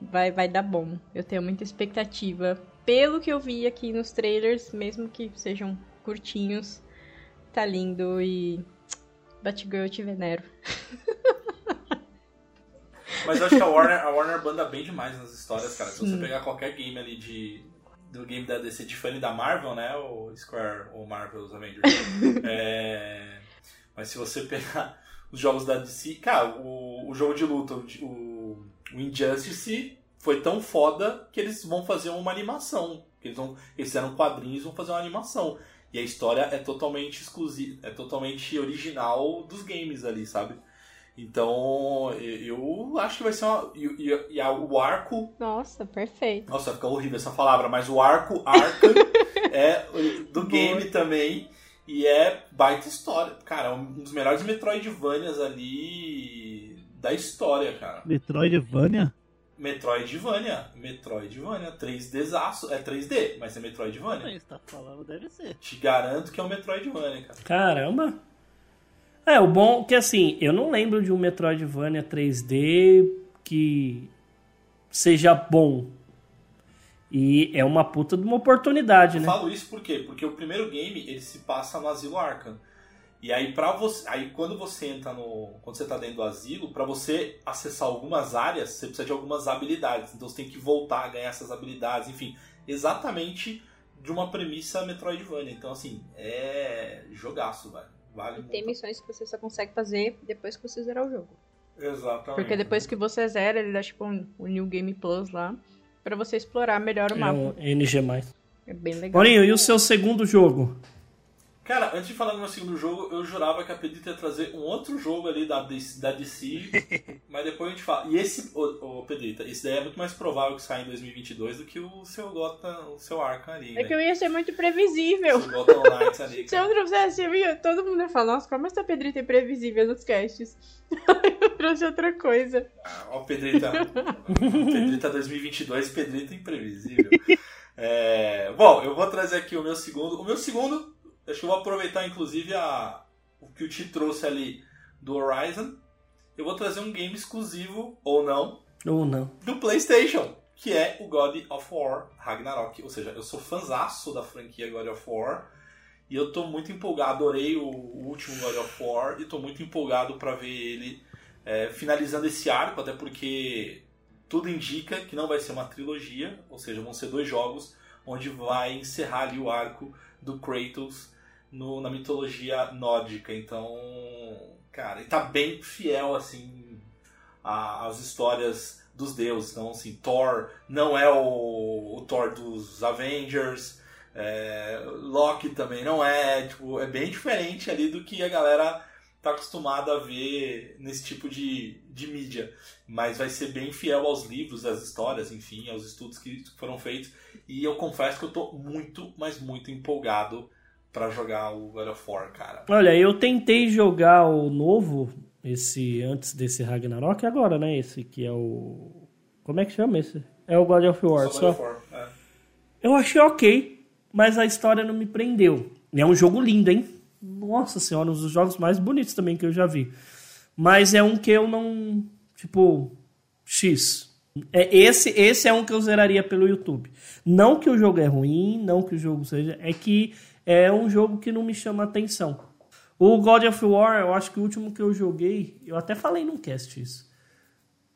vai, vai dar bom. Eu tenho muita expectativa. Pelo que eu vi aqui nos trailers, mesmo que sejam curtinhos, tá lindo e. Batgirl eu te venero. Mas eu acho que a Warner, a Warner banda bem demais nas histórias, cara. Se você pegar qualquer game ali de. Do game da DC de fã da Marvel, né? O Square ou Marvel's Avengers. é, mas se você pegar os jogos da DC. Cara, o, o jogo de luta, o, o, o Injustice foi tão foda que eles vão fazer uma animação. Eles, vão, eles fizeram quadrinhos e vão fazer uma animação. E a história é totalmente exclusiva, é totalmente original dos games ali, sabe? Então, eu acho que vai ser uma. E, e- e o arco. Nossa, perfeito. Nossa, vai ficar horrível essa palavra, mas o arco, arca, é do game também. E é baita história. Cara, é um dos melhores Metroidvanias ali da história, cara. Metroidvania? Metroidvania. Metroidvania. 3Dzaço. É 3D, mas é Metroidvania. Mas tá falando, deve ser. Te garanto que é um Metroidvania, cara. Caramba! É, o bom que assim, eu não lembro de um Metroidvania 3D que seja bom. E é uma puta de uma oportunidade, Eu né? falo isso por quê? Porque o primeiro game ele se passa no Asilo Arkham. E aí para você, aí quando você entra no, quando você tá dentro do asilo, para você acessar algumas áreas, você precisa de algumas habilidades. Então você tem que voltar a ganhar essas habilidades, enfim, exatamente de uma premissa Metroidvania. Então assim, é jogaço, velho. Vale E tem muito. missões que você só consegue fazer depois que você zerar o jogo. Exatamente. Porque depois que você zera, ele dá tipo um, um New Game Plus lá. Pra você explorar melhor o É mapa. um NG+. É bem legal. Maurinho, e o seu segundo jogo? Cara, antes de falar do meu segundo jogo, eu jurava que a Pedrita ia trazer um outro jogo ali da DC, da DC mas depois a gente fala. E esse, ô, ô Pedrita, esse daí é muito mais provável que saia em 2022 do que o seu Gotham, o seu Arkham ali, É né? que eu ia ser muito previsível. O Gotham Knights ali, Se eu trouxesse, eu ia, todo mundo ia falar, nossa, como essa Pedrita é previsível nos casts. eu trouxe outra coisa. Ah, Ó, Pedrita. Pedrita 2022, Pedrita imprevisível. É, bom, eu vou trazer aqui o meu segundo. O meu segundo, acho que eu vou aproveitar inclusive a, o que o Ti trouxe ali do Horizon. Eu vou trazer um game exclusivo, ou não, Ou não. do PlayStation, que é o God of War Ragnarok. Ou seja, eu sou fanzaço da franquia God of War. E eu tô muito empolgado, adorei o, o último God of War e tô muito empolgado para ver ele é, finalizando esse arco, até porque tudo indica que não vai ser uma trilogia, ou seja, vão ser dois jogos onde vai encerrar ali o arco do Kratos no- na mitologia nórdica. Então, cara, e tá bem fiel assim às histórias dos deuses. Então, assim, Thor não é o, o Thor dos Avengers. é, Loki também não é, tipo, é bem diferente ali do que a galera tá acostumada a ver nesse tipo de, de mídia. Mas vai ser bem fiel aos livros, às histórias, enfim, aos estudos que foram feitos. E eu confesso que eu tô muito, mas muito empolgado pra jogar o God of War, cara. Olha, eu tentei jogar o novo, esse antes desse Ragnarok, agora, né? Esse que é o. Como é que chama esse? É o God of War. Só Só. God of War, é. Eu achei ok, mas a história não me prendeu. E É um jogo lindo, hein? Nossa senhora, um dos jogos mais bonitos também que eu já vi. Mas é um que eu não. Tipo. X. É, esse, esse é um que eu zeraria pelo YouTube. Não que o jogo é ruim, não que o jogo seja. É que é um jogo que não me chama atenção. O God of War, eu acho que o último que eu joguei. Eu até falei num cast isso.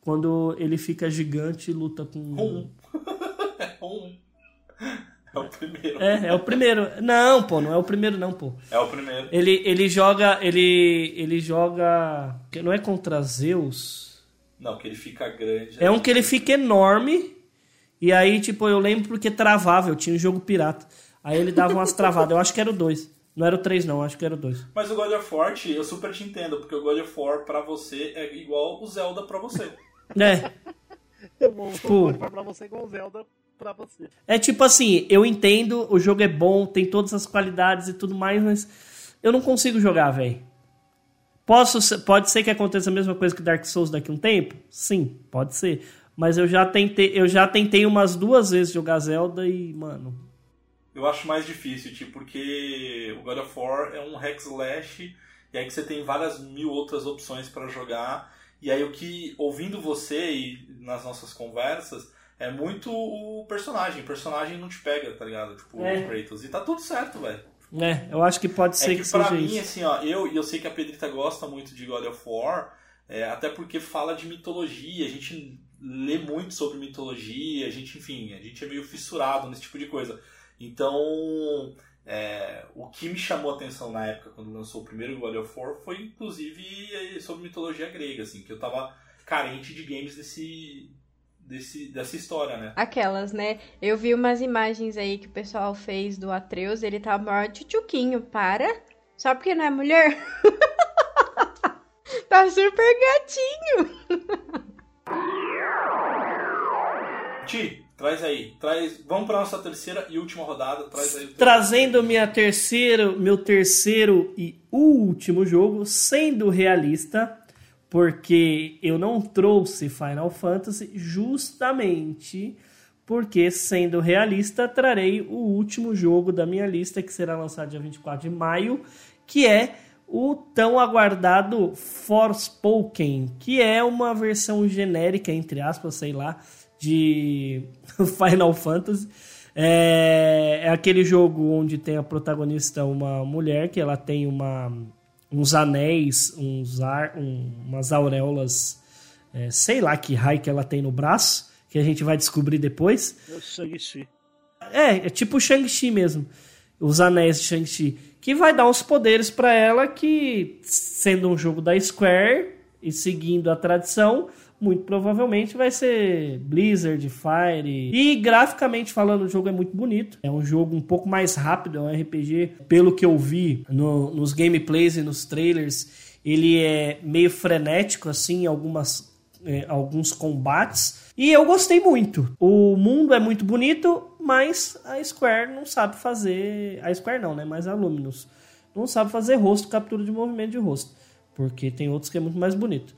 Quando ele fica gigante e luta com. É um. É o primeiro. É, é o primeiro. Não, pô, não é o primeiro não, pô. É o primeiro. Ele, ele joga, ele, ele joga, que não é contra Zeus. Não, que ele fica grande. É um que ele fica enorme e aí, tipo, eu lembro porque travava, eu tinha um jogo pirata. Aí ele dava umas travadas, eu acho que era o 2. Não era o 3 não, acho que era o 2. Mas o God of War, eu super te entendo, porque o God of War pra você é igual o Zelda pra você. É, Eu vou Tipo- pra você igual Zelda pra você. é tipo assim, eu entendo, o jogo é bom, tem todas as qualidades e tudo mais, mas eu não consigo jogar, velho. Posso, pode ser que aconteça a mesma coisa que Dark Souls daqui a um tempo? Sim, pode ser. Mas eu já tentei, eu já tentei umas duas vezes jogar Zelda e, mano, Eu acho mais difícil, tipo, porque o God of War é um hack slash, e aí que você tem várias mil outras opções pra jogar. E aí o que, ouvindo você e nas nossas conversas, é muito o personagem. O personagem não te pega, tá ligado? Tipo, É. o Kratos. E tá tudo certo, velho. É, eu acho que pode ser É que, que pra mim, isso. assim, ó, eu, e eu sei que a Pedrita gosta muito de God of War, é, até porque fala de mitologia, a gente lê muito sobre mitologia, a gente, enfim, a gente é meio fissurado nesse tipo de coisa. Então, é, o que me chamou a atenção na época, quando lançou o primeiro God of War, foi inclusive é, sobre mitologia grega, assim, que eu tava carente de games desse, desse, dessa história, né? Aquelas, né? Eu vi umas imagens aí que o pessoal fez do Atreus, ele tá maior tchutchuquinho, para. Só porque não é mulher? tá super gatinho. Ti, traz aí, traz, vamos pra nossa terceira e última rodada, traz aí Trazendo minha terceiro, meu terceiro e último jogo, sendo realista, porque eu não trouxe Final Fantasy justamente porque, sendo realista, trarei o último jogo da minha lista, que será lançado dia 24 de maio, que é o tão aguardado Forspoken, que é uma versão genérica, entre aspas, sei lá, de Final Fantasy. É, é aquele jogo onde tem a protagonista uma mulher que ela tem uma, uns anéis, uns ar, um- umas auréolas, é, sei lá que raio que ela tem no braço, que a gente vai descobrir depois. É o Shang-Chi. É, é tipo o Shang-Chi mesmo. Os anéis de Shang-Chi. Que vai dar uns poderes pra ela que, sendo um jogo da Square e seguindo a tradição, muito provavelmente vai ser Blizzard, Fire. E graficamente falando, o jogo é muito bonito. É um jogo um pouco mais rápido, é um RPG. Pelo que eu vi no, nos gameplays e nos trailers, ele é meio frenético, assim, algumas, é, alguns combates. E eu gostei muito. O mundo é muito bonito, mas a Square não sabe fazer. A Square não, né? Mas a Luminous não sabe fazer rosto, captura de movimento de rosto. Porque tem outros que é muito mais bonito.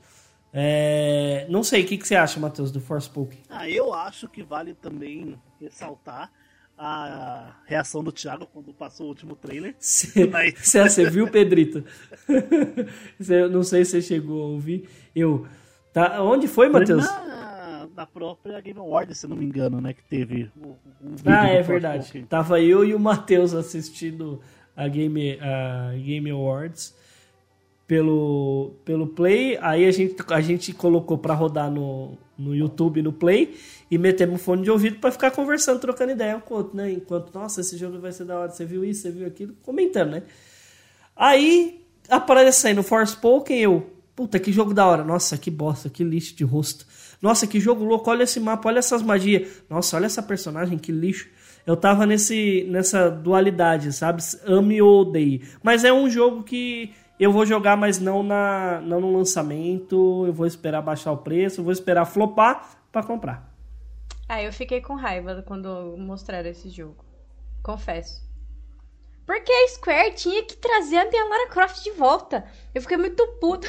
É... Não sei, o que, que você acha, Matheus, do Forspoken? Ah, eu acho que vale também ressaltar a reação do Thiago quando passou o último trailer. Você, Mas... você viu, Pedrito? eu não sei se você chegou a ouvir. Eu. Tá, onde foi, Matheus? Na, na própria Game Awards, se não me engano, né? Que teve um, um Ah, é verdade. Tava eu e o Matheus assistindo a Game, a Game Awards pelo, pelo Play. Aí a gente, a gente colocou para rodar no, no YouTube, no Play, e metemos fone de ouvido para ficar conversando, trocando ideia com o outro, né? Enquanto, nossa, esse jogo vai ser da hora, você viu isso, você viu aquilo, comentando, né? Aí aparece aí no Forspoken, eu, puta, que jogo da hora, nossa, que bosta, que lixo de rosto. Nossa, que jogo louco, olha esse mapa, olha essas magias. Nossa, olha essa personagem, que lixo. Eu tava nesse, nessa dualidade, sabe? Ame ou odeie. Mas é um jogo que eu vou jogar, mas não, na, não no lançamento. Eu vou esperar baixar o preço, vou esperar flopar para comprar. Ah, eu fiquei com raiva quando mostraram esse jogo. Confesso. Porque a Square tinha que trazer a minha Lara Croft de volta. Eu fiquei muito puta.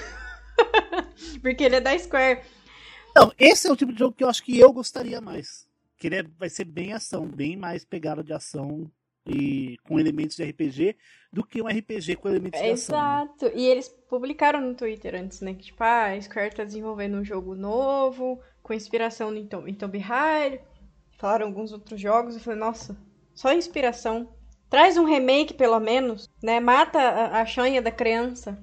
Porque ele é da Square. Não, esse é o tipo de jogo que eu acho que eu gostaria mais. Que ele é, vai ser bem ação, bem mais pegada de ação e com elementos de RPG do que um RPG com elementos de ação. Né? Exato. Né? E eles publicaram no Twitter antes, né? Que tipo, ah, a Square tá desenvolvendo um jogo novo, com inspiração em, Tom, em Tomb Raider. Falaram alguns outros jogos. Eu falei, nossa, só inspiração. Traz um remake, pelo menos, né? Mata a, a chanha da criança.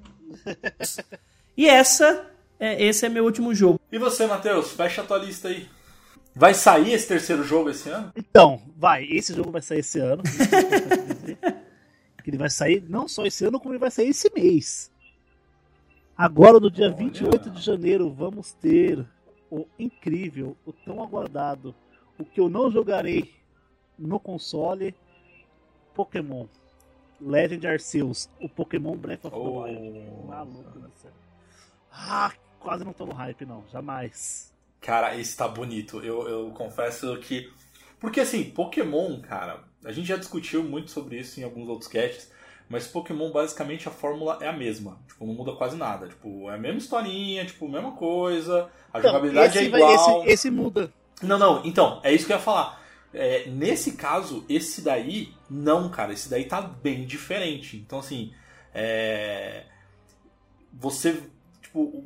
e essa, é, esse é meu último jogo. E você, Matheus? Fecha a tua lista aí. Vai sair esse terceiro jogo esse ano? Então, vai. Esse jogo vai sair esse ano. ele vai sair não só esse ano, como ele vai sair esse mês. Agora, no dia 28 de janeiro, vamos ter o incrível, o tão aguardado, o que eu não jogarei no console, Pokémon. Legend Arceus, o Pokémon Breath of the Wild. Oh. Maluco do céu. Ah, quase não tô no hype, não, jamais. Cara, esse tá bonito. Eu, eu confesso que. Porque assim, Pokémon, cara, a gente já discutiu muito sobre isso em alguns outros casts, mas Pokémon basicamente a fórmula é a mesma. Tipo, não muda quase nada. Tipo, é a mesma historinha, tipo, a mesma coisa, a então, jogabilidade é igual. Esse, esse, muda. Não, não, então, é isso que eu ia falar. É, nesse caso, esse daí, não, cara, esse daí tá bem diferente. Então, assim, é... você, tipo,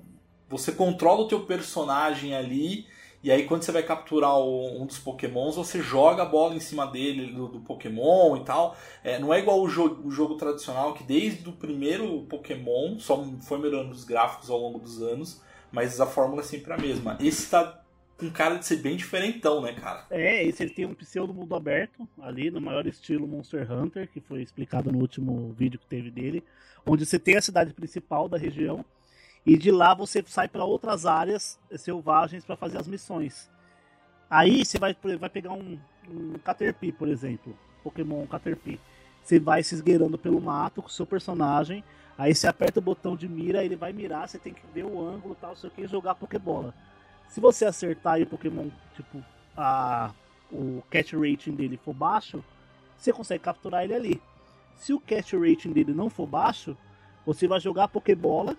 você controla o teu personagem ali, e aí quando você vai capturar um dos pokémons, você joga a bola em cima dele, do, do pokémon e tal. É, não é igual o jogo, o jogo tradicional, que desde o primeiro pokémon, só foi melhorando os gráficos ao longo dos anos, mas a fórmula é sempre a mesma. Esse tá com cara de ser bem diferentão, né, cara? É, esse ele tem um pseudo mundo aberto ali, no maior estilo Monster Hunter, que foi explicado no último vídeo que teve dele, onde você tem a cidade principal da região, e de lá você sai para outras áreas selvagens para fazer as missões. Aí você vai, vai pegar um, um Caterpie, por exemplo, Pokémon Caterpie. Você vai se esgueirando pelo mato com o seu personagem. Aí você aperta o botão de mira, ele vai mirar, você tem que ver o ângulo tal, sei o que, e jogar Pokébola. Se você acertar e o Pokémon, tipo, a, o catch rating dele for baixo, você consegue capturar ele ali. Se o catch rating dele não for baixo, você vai jogar Pokébola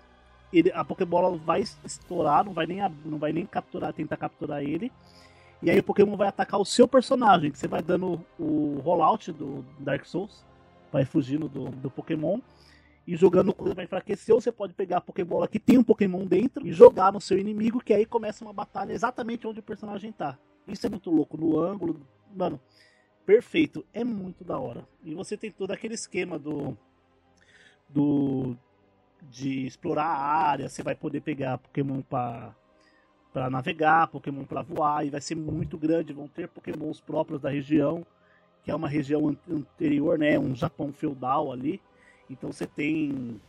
ele, a Pokébola vai estourar, não vai, nem, não vai nem capturar, tentar capturar ele. E aí o Pokémon vai atacar o seu personagem, que você vai dando o rollout do Dark Souls, vai fugindo do, do Pokémon. E jogando vai enfraquecer, ou você pode pegar a Pokébola que tem um Pokémon dentro e jogar no seu inimigo, que aí começa uma batalha exatamente onde o personagem tá. Isso é muito louco, no ângulo. Mano, perfeito. É muito da hora. E você tem todo aquele esquema do. Do de explorar a área, você vai poder pegar Pokémon para para navegar, Pokémon para voar, e vai ser muito grande, vão ter Pokémons próprios da região, que é uma região anterior, né, um Japão feudal ali. Então você tem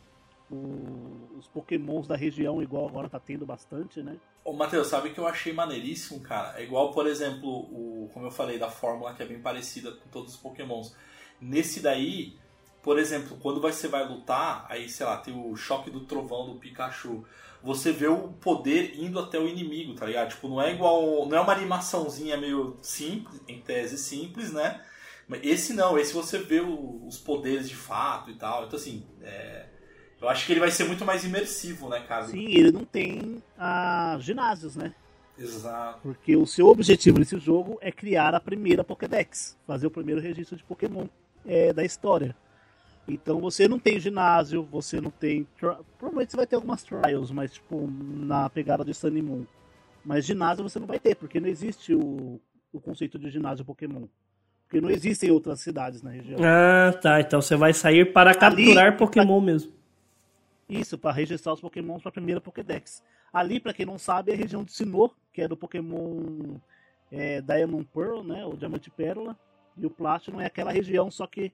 o- os pokémons da região, igual agora tá tendo bastante, né? Ô, Matheus, sabe que eu achei maneiríssimo, cara? É igual, por exemplo, o, como eu falei, da fórmula que é bem parecida com todos os pokémons. Nesse daí, por exemplo, quando você vai lutar, aí, sei lá, tem o choque do trovão do Pikachu. Você vê o poder indo até o inimigo, tá ligado? Tipo, não é igual. Não é uma animaçãozinha meio simples, em tese simples, né? Mas esse não, esse você vê o- os poderes de fato e tal. Então, assim, é, eu acho que ele vai ser muito mais imersivo, né, cara? Sim, ele não tem ah, ginásios, né? Exato. Porque o seu objetivo nesse jogo é criar a primeira Pokédex, fazer o primeiro registro de Pokémon é, da história. Então você não tem ginásio, você não tem. Provavelmente você vai ter algumas trials, mas tipo, na pegada de Sun Moon. Mas ginásio você não vai ter, porque não existe o, o conceito de ginásio Pokémon. Porque não existem outras cidades na região. Ah, tá. Então você vai sair para capturar Pokémon mesmo. Isso, para registrar os Pokémons para a primeira Pokédex. Ali, para quem não sabe, é a região de Sinnoh, que é do Pokémon é, Diamond Pearl, né? O Diamante Pérola. E o Platinum é aquela região, só que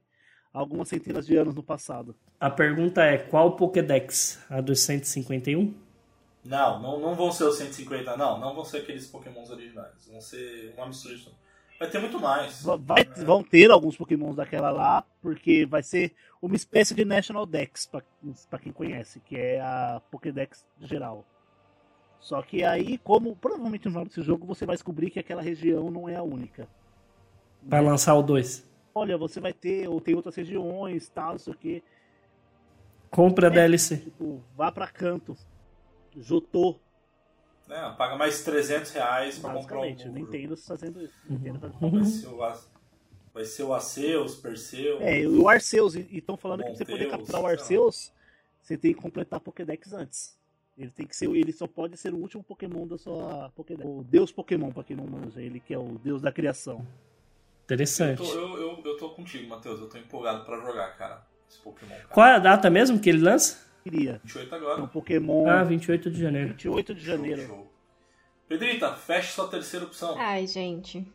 algumas centenas de anos no passado. A pergunta é: qual Pokédex? A dos 151? Não, não, não vão ser os 150, não. Não vão ser aqueles pokémons originais. Vão ser uma mistura disso. Vai ter muito mais. Va- vai- vão ter alguns Pokémons daquela lá, porque vai ser uma espécie de National Dex, para quem conhece, que é a Pokédex geral. Só que aí, como provavelmente no final desse jogo, você vai descobrir que aquela região não é a única. Vai lançar o 2. Olha, você vai ter, ou tem outras regiões, tal, não sei o que. Compra a DLC. Tipo, vá pra canto. Jotô, Né, paga mais 300 reais pra comprar o basicamente. Nintendo fazendo isso. Nintendo fazendo Uhum. Vai ser o, o Arceus, Perseu. É, o Arceus, e estão falando que pra você poder Monteus, capturar o. Arceus, você tem que completar a Pokédex antes. Ele tem que ser, ele só pode ser o último Pokémon da sua Pokédex. O Deus Pokémon, pra quem não manja, ele que é o Deus da criação. Eu Interessante. tô, eu, eu, eu tô contigo, Matheus. Eu tô empolgado pra jogar, cara. Esse Pokémon. Cara. Qual é a data mesmo que ele lança? Queria. 28 É um agora. Pokémon Ah, 28 de janeiro. 28 de janeiro. Show, show. Pedrita, feche sua terceira opção. Ai, gente.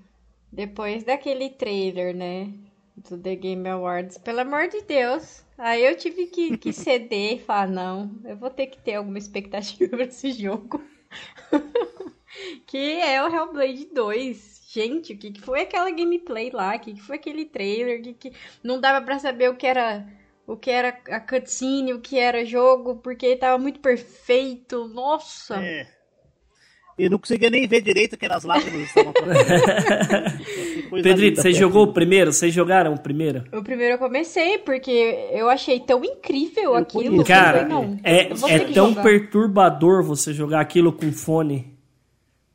Depois daquele trailer, né? Do The Game Awards, pelo amor de Deus. Aí eu tive que, que ceder e falar, não, eu vou ter que ter alguma expectativa pra esse jogo. que é o Hellblade 2. Gente, o que, que foi aquela gameplay lá? O que, que foi aquele trailer? Que, que... Não dava pra saber o que era o que era a cutscene, o que era jogo, porque tava muito perfeito. Nossa! É. Eu não conseguia nem ver direito que eram as lágrimas que estavam Pedrito, você jogou o primeiro? Vocês jogaram o primeiro? O primeiro eu comecei, porque eu achei tão incrível Eu aquilo. conheço, que eu Cara, falei, não, é, é tão jogar. perturbador você jogar aquilo com fone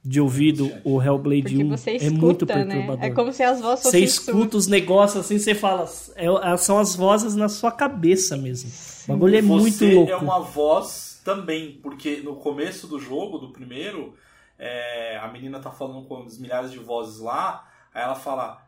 de ouvido, o Hellblade Porque 1. você é escuta, muito né? perturbador. É como se as vozes Você fossem escuta os negócios assim, você fala. é- são as vozes na sua cabeça mesmo. O bagulho é muito Você louco. é uma voz também, porque no começo do jogo, do primeiro, é, a menina tá falando com os milhares de vozes lá, aí ela fala.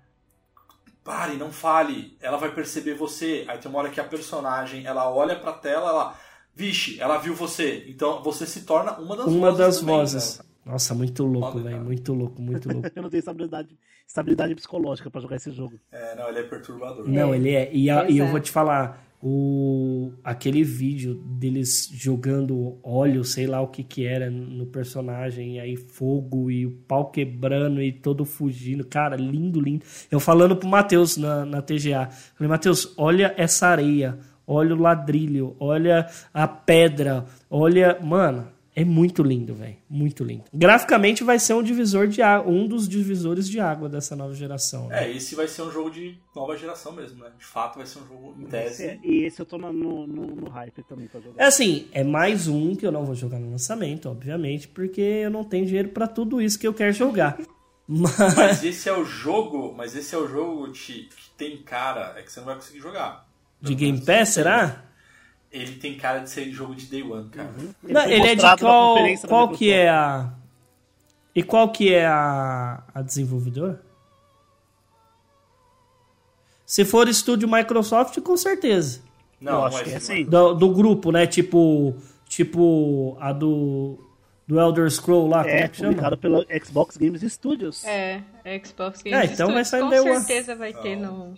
Pare, não fale, ela vai perceber você. Aí tem uma hora que a personagem ela olha pra tela, ela. Vixe, ela viu você. Então você se torna uma das Uma vozes. das também, vozes. né? Nossa, muito louco, velho. Muito louco, muito louco. Eu não tenho estabilidade, estabilidade psicológica pra jogar esse jogo. É, não, ele é perturbador. Não, ele é. E, a- e eu é. vou te falar, o aquele vídeo deles jogando óleo, sei lá o que que era no personagem, e aí fogo e o pau quebrando e todo fugindo. Cara, lindo, lindo. Eu falando pro Matheus na, na TGA. Falei, Matheus, olha essa areia, olha o ladrilho, olha a pedra, olha. Mano. É muito lindo, velho. Muito lindo. Graficamente vai ser um divisor de água, um dos divisores de água dessa nova geração. né? É, esse vai ser um jogo de nova geração mesmo, né? De fato vai ser um jogo em tese. é- e esse eu tô no, no, no- hype também pra jogar. É assim, é mais um que eu não vou jogar no lançamento, obviamente, porque eu não tenho dinheiro pra tudo isso que eu quero jogar. Mas Mas esse é o jogo, mas esse é o jogo Ti, que tem cara, é que você não vai conseguir jogar. de Game Pass, será? Ele tem cara de ser jogo de Day One, cara. Não, foi ele é de qual, qual que é a E qual que é a a desenvolvedora? Se for estúdio Microsoft, com certeza. Não, eu não acho é que é assim. Do, do grupo, né? Tipo, tipo a do do Elder Scroll lá, como É, é que pela Xbox Games Studios. É, Xbox É, Games então vai Studios, sair com Day One. certeza vai ter no... no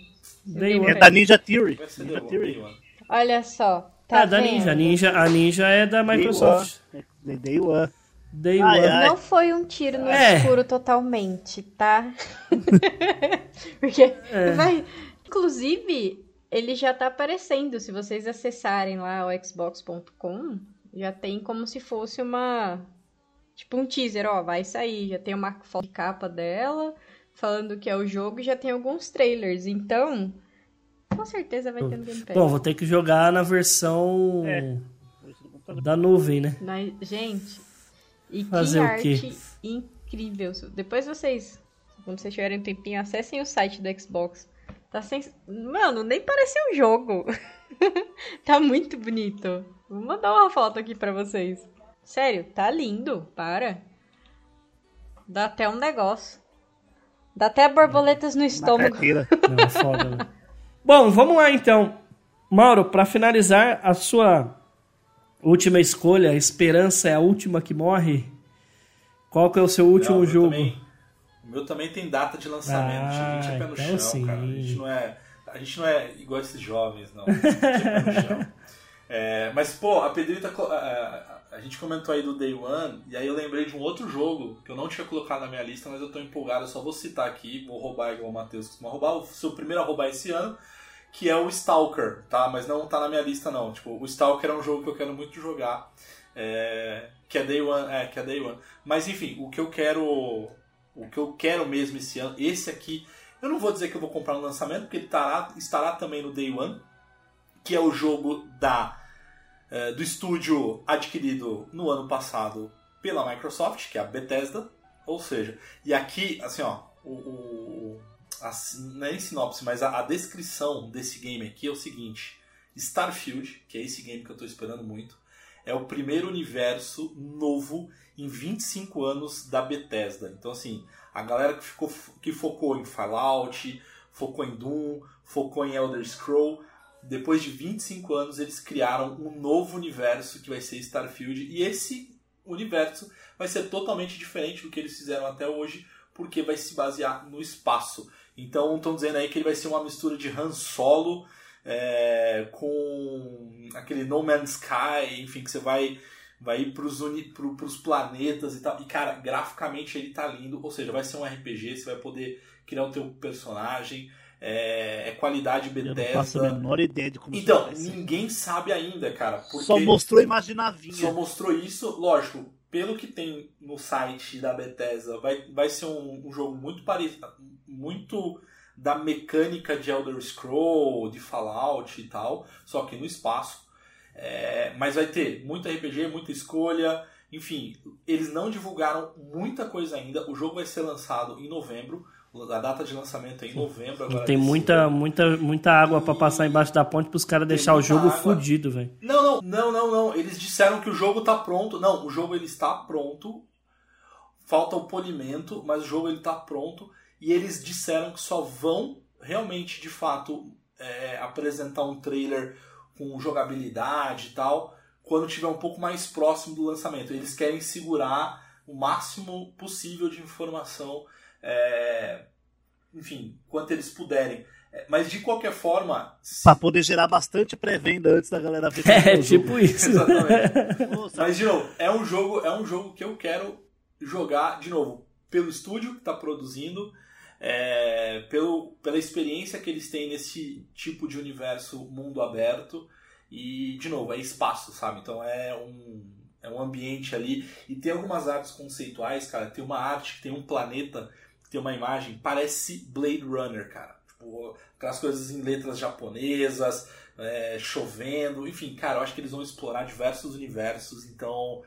Day Game One. É da Ninja Theory. Vai Ninja One. Theory. One. Olha só, Tá é da vendo? Ninja. A Ninja. A Ninja é da Microsoft. Day, Day One. Day Ai, One. ai. Não foi um tiro no É. escuro totalmente, tá? Porque É. vai. Inclusive, ele já tá aparecendo. Se vocês acessarem lá o xbox.com, já tem como se fosse uma. Tipo um teaser, ó, vai sair. Já tem uma foto de capa dela, falando que é o jogo e já tem alguns trailers. Então, com certeza vai ter no Game Pass. Bom, vou ter que jogar na versão É. da nuvem, né? Mas, gente, e Fazer que o quê? arte incrível. Depois vocês, quando vocês tiverem um tempinho, acessem o site do Xbox. Tá sem... Mano, nem parece um jogo. tá muito bonito. Vou mandar uma foto aqui pra vocês. Sério, tá lindo. Para. Dá até um negócio. Dá até borboletas no Na estômago. Não, é foda, né? Bom, vamos lá então. Mauro, pra finalizar, a sua última escolha, a esperança é a última que morre. Qual que é o seu último jogo? Também, o meu também tem data de lançamento. Ah, a gente é pé no então chão, sim. cara. A gente não é. A gente não é igual esses jovens, não. A gente é pé no chão. É, mas, pô, a Pedrita. A, a- a gente comentou aí do Day One, e aí eu lembrei de um outro jogo que eu não tinha colocado na minha lista, mas eu tô empolgado, eu só vou citar aqui, vou roubar igual o Matheus costuma roubar, o seu primeiro a roubar esse ano, que é o Stalker, tá? Mas não tá na minha lista, não. Tipo, o Stalker é um jogo que eu quero muito jogar. é, que é Day One, é, que é Day One. Mas enfim, o que eu quero. O que eu quero mesmo esse ano, esse aqui, eu não vou dizer que eu vou comprar no lançamento, porque ele estará, estará também no Day One, que é o jogo da é, do estúdio adquirido no ano passado pela Microsoft, que é a Bethesda. Ou seja, e aqui, assim, ó, o, o, a, não é nem sinopse, mas a, a descrição desse game aqui é o seguinte: Starfield, que é esse game que eu estou esperando muito, é o primeiro universo novo em 25 anos da Bethesda. Então, assim, a galera que, ficou, que focou em Fallout, focou em Doom, focou em Elder Scroll, depois de 25 anos eles criaram um novo universo que vai ser Starfield. E esse universo vai ser totalmente diferente do que eles fizeram até hoje, porque vai se basear no espaço. Então estão dizendo aí que ele vai ser uma mistura de Han Solo é, com aquele No Man's Sky, enfim, que você vai vai ir pros, uni, pro, pros planetas e tal. E, cara, graficamente ele tá lindo. Ou seja, vai ser um RPG, você vai poder criar o teu personagem. É, é qualidade Eu não faço a Bethesda. menor ideia de como Então, ninguém sabe ainda, cara. Só mostrou imaginavinha. só mostrou isso, lógico, pelo que tem no site da Bethesda, vai, vai ser um, um jogo muito parecido, muito da mecânica de Elder Scroll, de Fallout e tal, só que no espaço. É, mas vai ter muito RPG, muita escolha, enfim, eles não divulgaram muita coisa ainda. O jogo vai ser lançado em novembro. A data de lançamento é em novembro agora. Tem muita, muita, muita água pra passar embaixo da ponte pros caras deixar o jogo água. fudido, velho. Não, não, não, não, não. Eles disseram que o jogo tá pronto. Não, o jogo ele está pronto. Falta o polimento, mas o jogo ele tá pronto. E eles disseram que só vão realmente, de fato, é, apresentar um trailer com jogabilidade e tal quando tiver um pouco mais próximo do lançamento. Eles querem segurar o máximo possível de informação, é, enfim, quanto eles puderem. É, Mas de qualquer forma, Pra poder gerar bastante pré-venda antes da galera ver É, jogo. tipo isso. Exatamente. Mas de novo, é um jogo, é um jogo que eu quero jogar de novo pelo estúdio que está produzindo, é, pelo, pela experiência que eles têm nesse tipo de universo mundo aberto e de novo é espaço, sabe? Então é um é um ambiente ali e tem algumas artes conceituais, cara. Tem uma arte que tem um planeta, tem uma imagem parece Blade Runner, cara. Tipo aquelas coisas em letras japonesas, é, chovendo, enfim, cara, eu acho que eles vão explorar diversos universos, então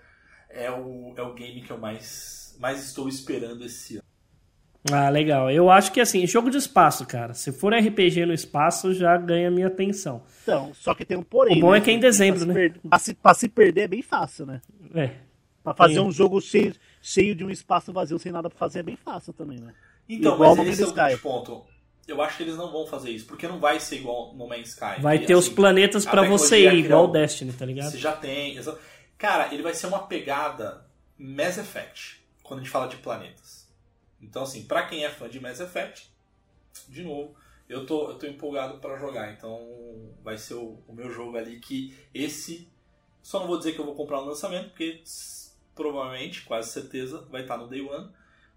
é o, é o game que eu mais, mais estou esperando esse ano. Ah, legal. Eu acho que assim, jogo de espaço, cara. Se for RPG no espaço, já ganha minha atenção. Então, só que tem um porém. O bom né? é que é em dezembro, pra se né? per- Pra se, pra se perder é bem fácil, né? É. Pra fazer Sim. um jogo cheio, cheio de um espaço vazio sem nada pra fazer é bem fácil também, né? Então, Igual mas no esse é o grande ponto. Eu acho que eles não vão fazer isso, porque não vai ser igual no Man's Sky. Vai que, ter os assim, planetas a pra você ir, igual o Destiny, tá ligado? Você já tem. Cara, ele vai ser uma pegada Mass Effect, quando a gente fala de planetas. Então, assim, pra quem é fã de Mass Effect, de novo, eu tô, eu tô empolgado para jogar, então vai ser o, o, meu jogo ali que esse. Só não vou dizer que eu vou comprar no lançamento, porque provavelmente, quase certeza, vai estar no Day One.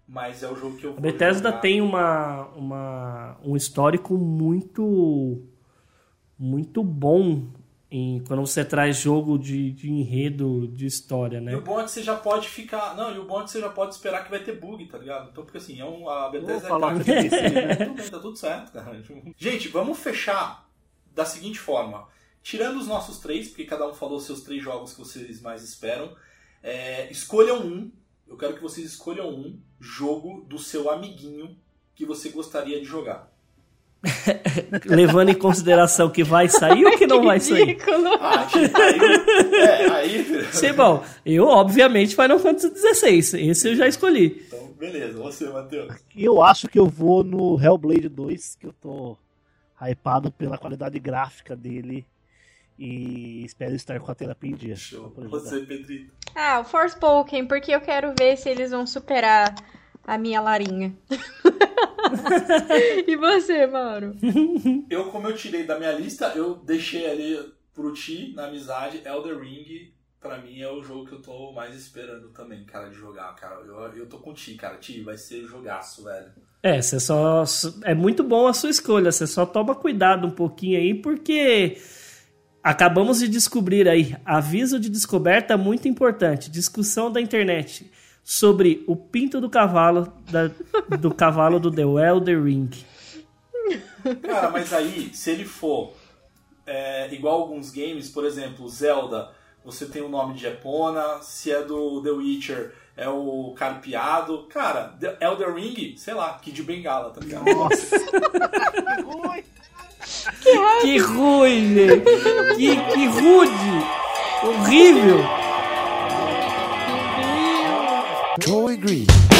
Mas é o jogo que eu vou A Bethesda jogar. tem uma, uma, um histórico muito muito bom em, quando você traz jogo de, de enredo, de história, né? E o bom é que você já pode ficar. Não, e o bom é que você já pode esperar que vai ter bug, tá ligado? Então, porque assim, é um, a Bethesda Vou falar é que né? Tudo bem, tá tudo certo, cara. Gente, vamos fechar da seguinte forma. Tirando os nossos três, porque cada um falou seus três jogos que vocês mais esperam. É, escolham um. Eu quero que vocês escolham um jogo do seu amiguinho que você gostaria de jogar. Levando em consideração que vai sair ou que não vai sair. Ridículo. Ah, aí, é, aí. Sei bom, eu obviamente Final Fantasy XVI, esse eu já escolhi. Então, beleza, você, Matheus. Eu acho que eu vou no Hellblade 2, que eu tô hypado pela qualidade gráfica dele e espero estar com a terapia em dia. Show. Você, Pedrito. Ah, o Forspoken, porque eu quero ver se eles vão superar a minha Larinha. e você, Mauro? Eu, como eu tirei da minha lista, eu deixei ali pro Ti, na amizade, Elder Ring, pra mim é o jogo que eu tô mais esperando também, cara, de jogar, cara. Eu, eu tô com o Ti, cara. Ti, vai ser jogaço, velho. É, você só. É muito bom a sua escolha, você só toma cuidado um pouquinho aí, porque acabamos de descobrir aí, aviso de descoberta muito importante, discussão da internet sobre o pinto do cavalo da- do cavalo do The Elder Ring. Cara, mas aí, se ele for é, igual alguns games, por exemplo, Zelda, você tem o nome de Epona, se é do The Witcher, é o Carpeado. Cara, The Elder Ring, sei lá, Kid Bengala, tá ligado? Nossa! Que ruim! Que ruim, gente! Que, que rude! Horrível! Troy Green.